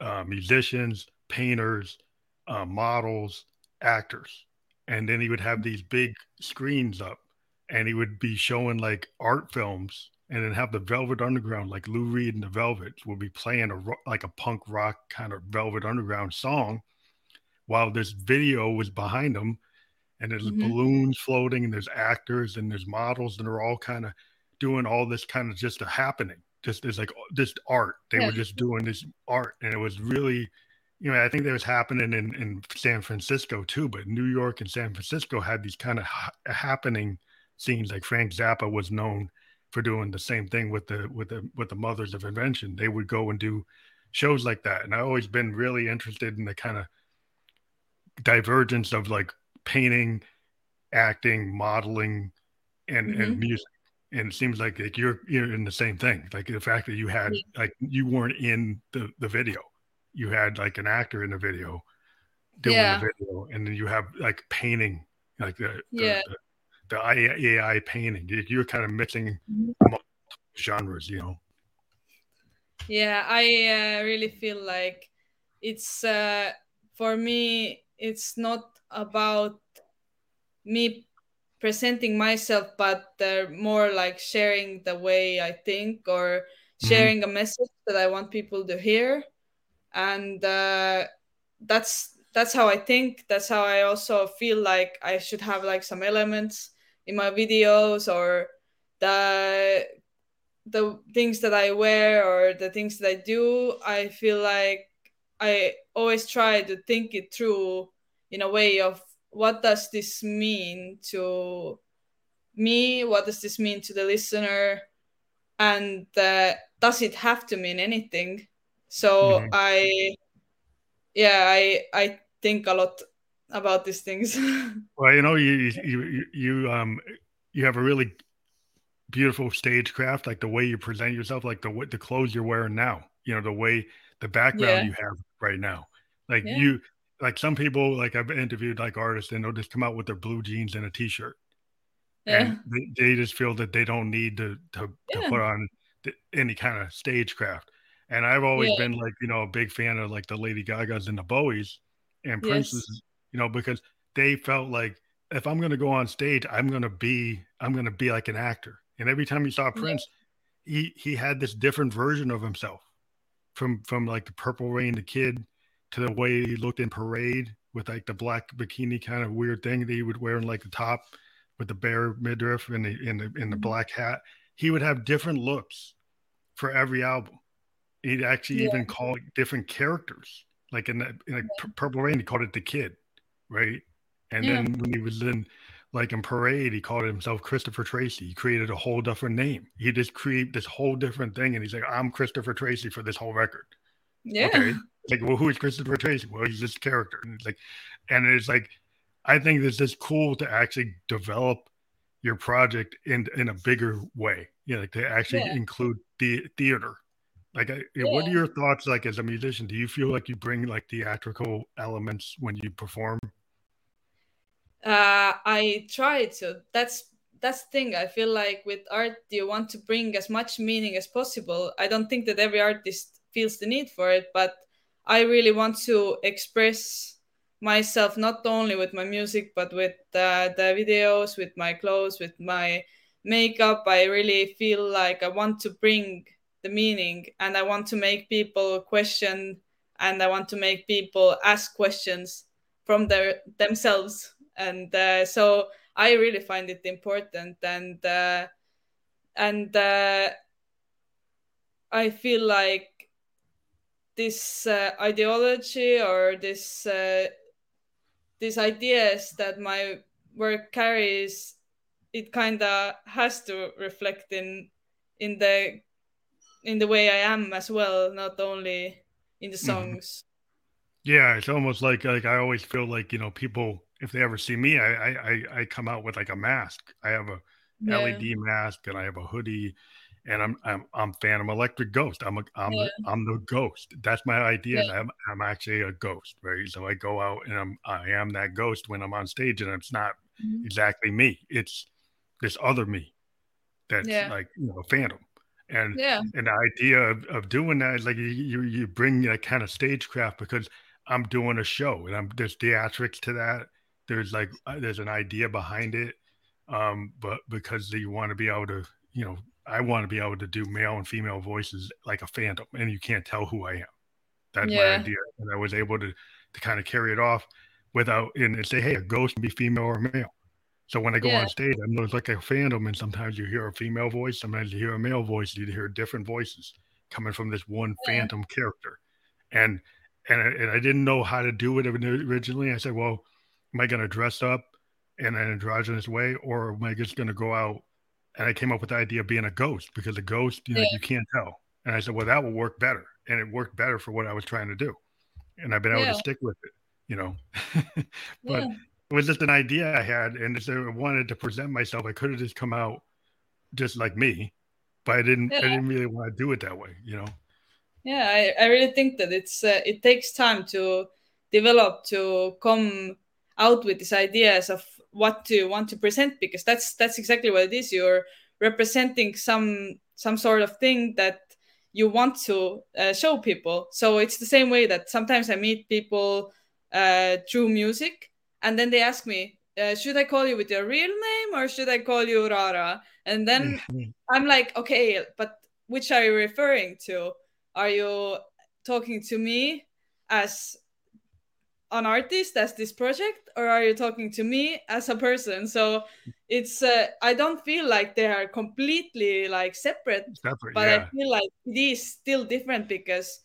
[SPEAKER 1] uh, musicians, painters, uh, models, actors, and then he would have these big screens up, and he would be showing like art films, and then have the Velvet Underground, like Lou Reed and the Velvets, would be playing a ro- like a punk rock kind of Velvet Underground song, while this video was behind them, and there's
[SPEAKER 2] Mhm.
[SPEAKER 1] balloons floating, and there's actors, and there's models, and they're all kind of doing all this kind of just a happening. Just it's like just art. They
[SPEAKER 2] Yeah.
[SPEAKER 1] were just doing this art, and it was really you know, I think that was happening in, in San Francisco too, but New York and San Francisco had these kind of ha- happening scenes. Like Frank Zappa was known for doing the same thing with the with the with the Mothers of Invention. They would go and do shows like that, and I've always been really interested in the kind of divergence of like painting, acting, modeling, and and
[SPEAKER 2] Mhm.
[SPEAKER 1] music. And it seems like, like you're you're in the same thing. Like the fact that you had like you weren't in the the video you had like an actor in the video doing
[SPEAKER 2] Yeah.
[SPEAKER 1] the video, and then you have like painting, like the the,
[SPEAKER 2] Yeah.
[SPEAKER 1] the, the AI painting. You- You're kind of mixing
[SPEAKER 2] Mhm.
[SPEAKER 1] multiple genres, you know.
[SPEAKER 2] Yeah, I uh, really feel like it's uh, for me. It's not about me presenting myself, but uh, more like sharing the way I think or
[SPEAKER 1] Mhm.
[SPEAKER 2] sharing a message that I want people to hear, and uh, that's that's how I think. That's how I also feel like I should have like some elements in my videos or the the things that I wear or the things that I do, I feel like I always try to think it through in a way of what does this mean to me? What does this mean to the listener? And uh, does it have to mean anything? So
[SPEAKER 1] Mhm.
[SPEAKER 2] I, yeah, I I think a lot about these things.
[SPEAKER 1] Well, you know, you you you, you um you have a really beautiful stagecraft, like the way you present yourself, like the the clothes you're wearing now. You know, the way the background
[SPEAKER 2] Yeah.
[SPEAKER 1] you have right now. Like
[SPEAKER 2] Yeah.
[SPEAKER 1] you, like some people, like I've interviewed like artists, and they'll just come out with their blue jeans and a t-shirt.
[SPEAKER 2] yeah,
[SPEAKER 1] and they, they just feel that they don't need to to, to put on any kind of stagecraft. And I've always
[SPEAKER 2] Yeah.
[SPEAKER 1] been like, you know, a big fan of like the Lady Gagas and the Bowies and
[SPEAKER 2] Yes.
[SPEAKER 1] Princes, you know, because they felt like if I'm going to go on stage, I'm going to be, I'm going to be like an actor. And every time you saw Prince, he he had this different version of himself, from from like the Purple Rain, the kid, to the way he looked in Parade with like the black bikini kind of weird thing that he would wear in like the top with the bare midriff and the in the in the
[SPEAKER 2] Mhm.
[SPEAKER 1] black hat. He would have different looks for every album. He'd actually
[SPEAKER 2] Yeah.
[SPEAKER 1] even call it different characters. Like in the in like Pur- Purple Rain, he called it the kid, right? And
[SPEAKER 2] Yeah.
[SPEAKER 1] then when he was in like in Parade, he called himself Christopher Tracy. He created a whole different name. He just created this whole different thing, and he's like, "I'm Christopher Tracy for this whole record."
[SPEAKER 2] yeah,
[SPEAKER 1] Okay. Like, well, who is Christopher Tracy? Well, he's this character. And it's like, and it's like, I think this is cool to actually develop your project in in a bigger way. You know, like to actually
[SPEAKER 2] Yeah.
[SPEAKER 1] include the theater. Like, I, what are your thoughts? Like, as a musician, do you feel like you bring like theatrical elements when you perform?
[SPEAKER 2] uh, I try to. That's that's the thing. I feel like with art, you want to bring as much meaning as possible. I don't think that every artist feels the need for it, but I really want to express myself not only with my music but with uh, the videos with my clothes with my makeup i really feel like i want to bring the meaning and i want to make people question and i want to make people ask questions from their themselves. And uh, so i really find it important and uh, and uh, i feel like this uh, ideology or this uh, these ideas that my work carries it kind of has to reflect in in the in the way i am as well not only in the mm-hmm. songs
[SPEAKER 1] yeah it's almost like like i always feel like you know people if they ever see me i i i come out with like a mask i have a yeah. led mask and i have a hoodie and I'm I'm I'm Phantom Electric Ghost. I'm a I'm yeah. the, I'm the ghost. That's my idea. Yeah. I'm I'm actually a ghost, right? So I go out and I'm I am that ghost when I'm on stage, and it's not mm-hmm. exactly me. It's this other me that's like you know a phantom. And yeah. and the idea of, of doing that is like you, you you bring that kind of stagecraft because I'm doing a show and I'm there's theatrics to that. There's like uh, there's an idea behind it, um, but because you want to be able to you know I want to be able to do male and female voices like a phantom, and you can't tell who I am. That's yeah. my idea, and I was able to to kind of carry it off without and say, hey, a ghost can be female or male. So when I go yeah. on stage, I'm like a phantom, and sometimes you hear a female voice, sometimes you hear a male voice, you hear different voices coming from this one yeah. phantom character, and and I, and I didn't know how to do it originally. I said, well, am I going to dress up in an androgynous way, or am I just going to go out and I came up with the idea of being a ghost because a ghost, you know, yeah. you can't tell. And I said, well, that will work better, and it worked better for what I was trying to do, and I've been able to stick with it, you know. but. It was just an idea I had, and if I wanted to present myself, I could have just come out just like me, but I didn't. I didn't really want to do it that way, you know.
[SPEAKER 2] Yeah, I, I really think that it's uh, it takes time to develop to come out with these ideas of what to want to present because that's that's exactly what it is you're representing some some sort of thing that you want to uh, show people so it's the same way that sometimes i meet people uh, through music and then they ask me uh, should i call you with your real name or should i call you rara and then mm-hmm. i'm like okay but which are you referring to are you talking to me as an artist as this project or are you talking to me as a person so it's uh, i don't feel like they are completely like separate, separate but yeah. i feel like it is still different because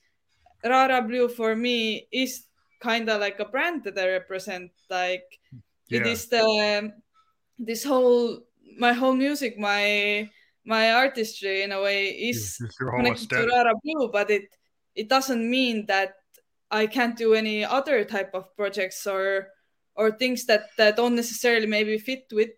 [SPEAKER 2] rara blue for me is kind of like a brand that i represent like yeah. it is the this whole my whole music my my artistry in a way is connected to rara blue but it it doesn't mean that I can't do any other type of projects or or things that, that don't necessarily maybe fit with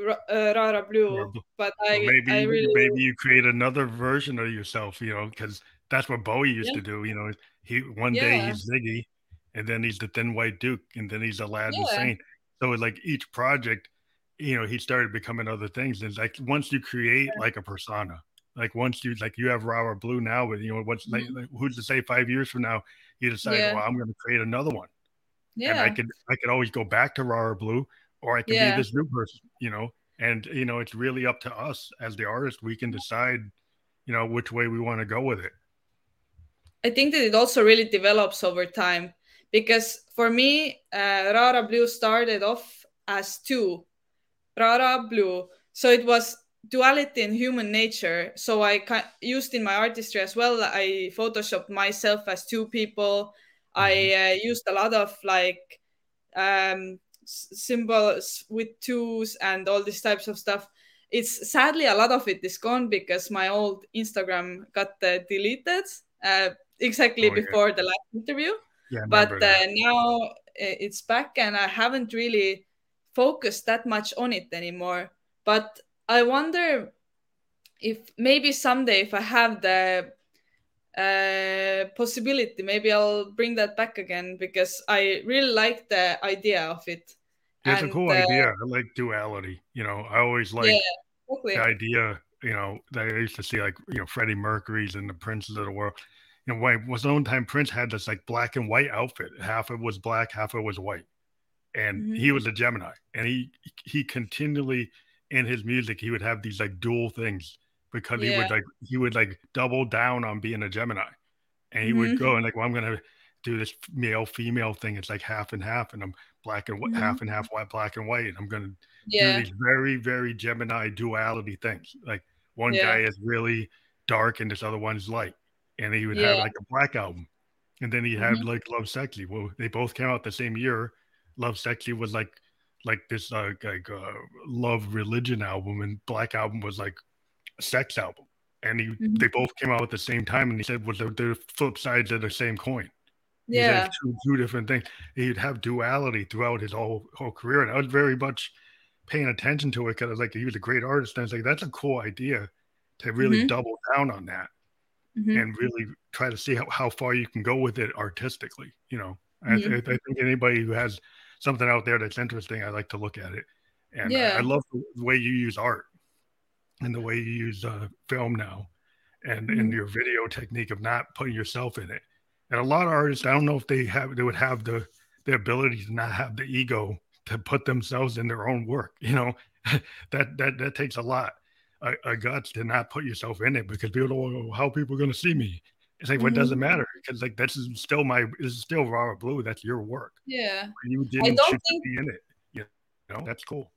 [SPEAKER 2] uh, Rara Blue. But I well,
[SPEAKER 1] maybe
[SPEAKER 2] I really...
[SPEAKER 1] maybe you create another version of yourself, you know, because that's what Bowie used yeah. to do. You know, he one yeah. day he's Ziggy, and then he's the Thin White Duke, and then he's Aladdin yeah. Sane. So like each project, you know, he started becoming other things. And like once you create like a persona, like once you like you have Rara Blue now, but you know what's mm-hmm. like, who's to say five years from now you decide, yeah. well, I'm going to create another one. Yeah. And I could I could always go back to Rara Blue, or I could yeah. be this new person, you know. And you know, it's really up to us as the artist. We can decide, you know, which way we want to go with it.
[SPEAKER 2] I think that it also really develops over time because for me, uh, Rara Blue started off as two, Rara Blue. So it was duality in human nature. So I used in my artistry as well. I photoshopped myself as two people. Mm-hmm. I uh, used a lot of like um, symbols with twos and all these types of stuff. It's sadly a lot of it is gone because my old Instagram got uh, deleted uh, exactly oh, before yeah. the last interview. Yeah, but uh, now it's back, and I haven't really focused that much on it anymore. But I wonder if maybe someday if I have the uh, possibility, maybe I'll bring that back again because I really like the idea of it.
[SPEAKER 1] It's and, a cool uh, idea. I like duality. You know, I always like yeah, exactly. the idea. You know, that I used to see like you know Freddie Mercury's and the Princes of the world. You know, why was the only time Prince had this like black and white outfit. Half of it was black, half of it was white. And mm-hmm. he was a Gemini. And he he continually in his music, he would have these like dual things because yeah. he would like he would like double down on being a Gemini. And he mm-hmm. would go and like, well, I'm gonna do this male female thing. It's like half and half, and I'm black and mm-hmm. half and half white, black and white. And I'm gonna yeah. do these very, very Gemini duality things. Like one yeah. guy is really dark and this other one's light. And he would yeah. have like a black album. And then he had mm-hmm. like Lovesexy. Well, they both came out the same year. Love Sexy was like like this uh, like uh, love religion album, and Black album was like a sex album. And he, mm-hmm. they both came out at the same time, and he said was well, the, the flip sides of the same coin.
[SPEAKER 2] Yeah,
[SPEAKER 1] two, two different things. He'd have duality throughout his whole whole career, and I was very much paying attention to it because I was like, he was a great artist. And I was like, that's a cool idea to really mm-hmm. double down on that mm-hmm. and really try to see how, how far you can go with it artistically. You know, mm-hmm. I, I, think anybody who has something out there that's interesting, I like to look at it. And yeah. I, I, love the way you use art and the way you use uh, film now and, and mm-hmm. your video technique of not putting yourself in it. And a lot of artists, I don't know if they have, they would have the, the ability to not have the ego to put themselves in their own work. You know, that that that takes a lot, a, a guts to not put yourself in it because people don't know how people are going to see me. It's like, mm-hmm. what doesn't matter because like this is still my this is still Robert Blue. That's your work.
[SPEAKER 2] Yeah,
[SPEAKER 1] you didn't I don't think, be in it. You know, that's cool.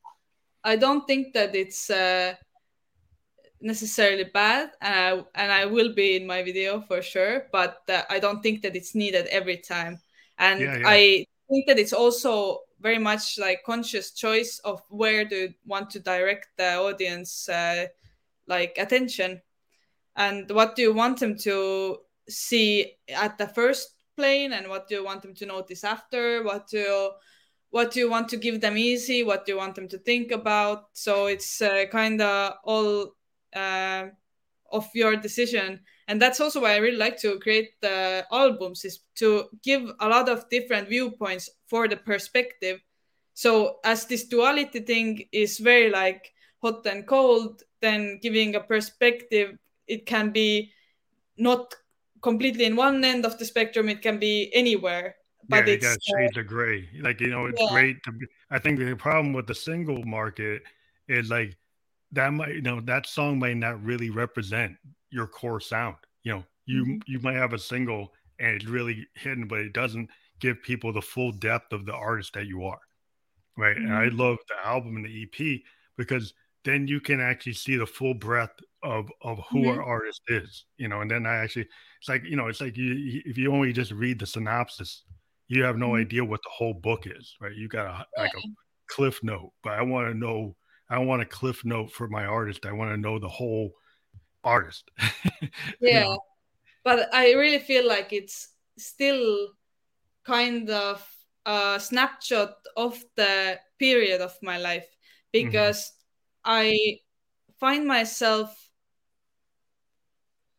[SPEAKER 2] I don't think that it's uh, necessarily bad, and I and I will be in my video for sure. But uh, I don't think that it's needed every time. And yeah, yeah. I think that it's also very much like conscious choice of where do you want to direct the audience uh, like attention. And what do you want them to see at the first plane? And what do you want them to notice after? What do you, what do you want to give them easy? What do you want them to think about? So it's uh, kind of all uh, of your decision. And that's also why i really like to create the albums is to give a lot of different viewpoints for the perspective so as this duality thing is very like hot and cold then giving a perspective it can be not completely in one end of the spectrum it can be anywhere
[SPEAKER 1] but yeah, it's got shades uh, of gray like you know it's yeah. great to be i think the problem with the single market is like that might you know that song might not really represent your core sound. You know, you mm-hmm. you might have a single and it's really hidden, but it doesn't give people the full depth of the artist that you are. Right. Mm-hmm. And I mm-hmm. love the album and the EP because then you can actually see the full breadth of of who mm-hmm. our artist is, you know, and then I actually it's like, you know, it's like you if you only just read the synopsis, you have no mm-hmm. idea what the whole book is, right? You got a like a cliff note, but I want to know I want a cliff note for my artist. I want to know the whole artist.
[SPEAKER 2] yeah. Know? But I really feel like it's still kind of a snapshot of the period of my life because mm-hmm. I find myself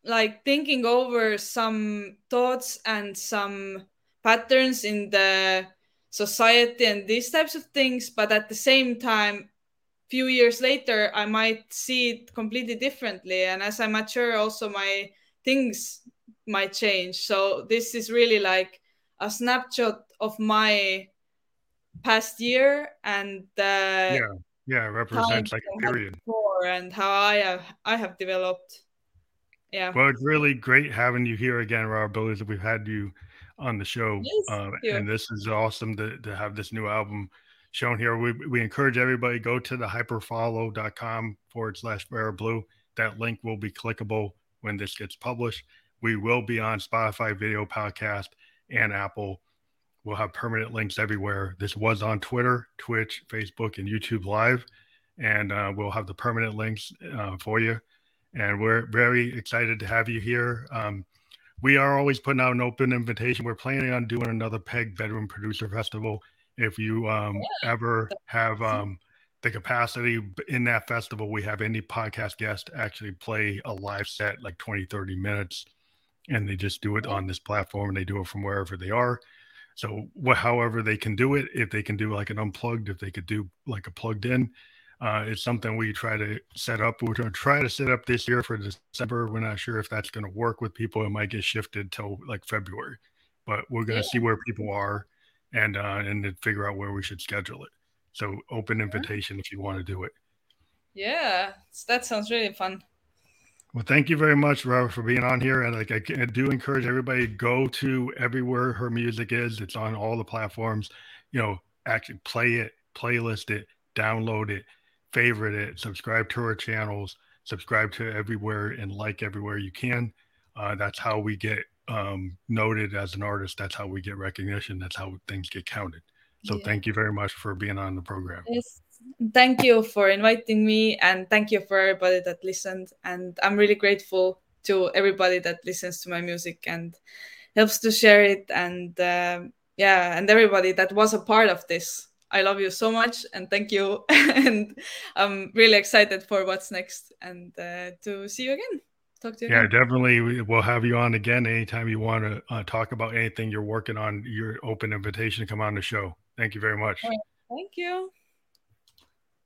[SPEAKER 2] like thinking over some thoughts and some patterns in the society and these types of things but at the same time few years later i might see it completely differently and as i mature also my things might change so this is really like a snapshot of my past year and uh,
[SPEAKER 1] yeah yeah represents like a period
[SPEAKER 2] and how i have i have developed yeah
[SPEAKER 1] well it's really great having you here again Robert Billy that we've had you on the show yes, uh, and this is awesome to, to have this new album shown here. We, we encourage everybody go to the hyperfollow.com forward slash rare blue. That link will be clickable when this gets published. We will be on Spotify video podcast and Apple. We'll have permanent links everywhere. This was on Twitter, Twitch, Facebook, and YouTube Live. And uh, we'll have the permanent links uh, for you. And we're very excited to have you here. Um, we are always putting out an open invitation. We're planning on doing another PEG Bedroom Producer Festival if you um, yeah. ever have um, the capacity in that festival, we have any podcast guest actually play a live set like 20, 30 minutes, and they just do it on this platform and they do it from wherever they are. So, what, however they can do it, if they can do like an unplugged, if they could do like a plugged in, Uh, it's something we try to set up. We're going to try to set up this year for December. We're not sure if that's going to work with people. It might get shifted till like February, but we're going to yeah. see where people are and uh, and then figure out where we should schedule it. So open invitation yeah. if you want to do it.
[SPEAKER 2] Yeah, that sounds really fun.
[SPEAKER 1] Well, thank you very much, Robert, for being on here. And like I, do encourage everybody go to everywhere her music is. It's on all the platforms. You know, actually play it, playlist it, download it, favorite it, subscribe to her channels, subscribe to everywhere, and like everywhere you can. Uh, that's how we get um, noted as an artist. That's how we get recognition. That's how things get counted. So yeah. thank you very much for being on the program.
[SPEAKER 2] Yes, thank you for inviting me and thank you for everybody that listened. And i'm really grateful to everybody that listens to my music and helps to share it. And uh, yeah and everybody that was a part of this. I love you so much and thank you. And i'm really excited for what's next. And uh, to see you again. Talk to you
[SPEAKER 1] yeah
[SPEAKER 2] again.
[SPEAKER 1] definitely. We'll have you on again anytime you want to uh, talk about anything you're working on. Your open invitation to come on the show. Thank you very much.
[SPEAKER 2] Thank you you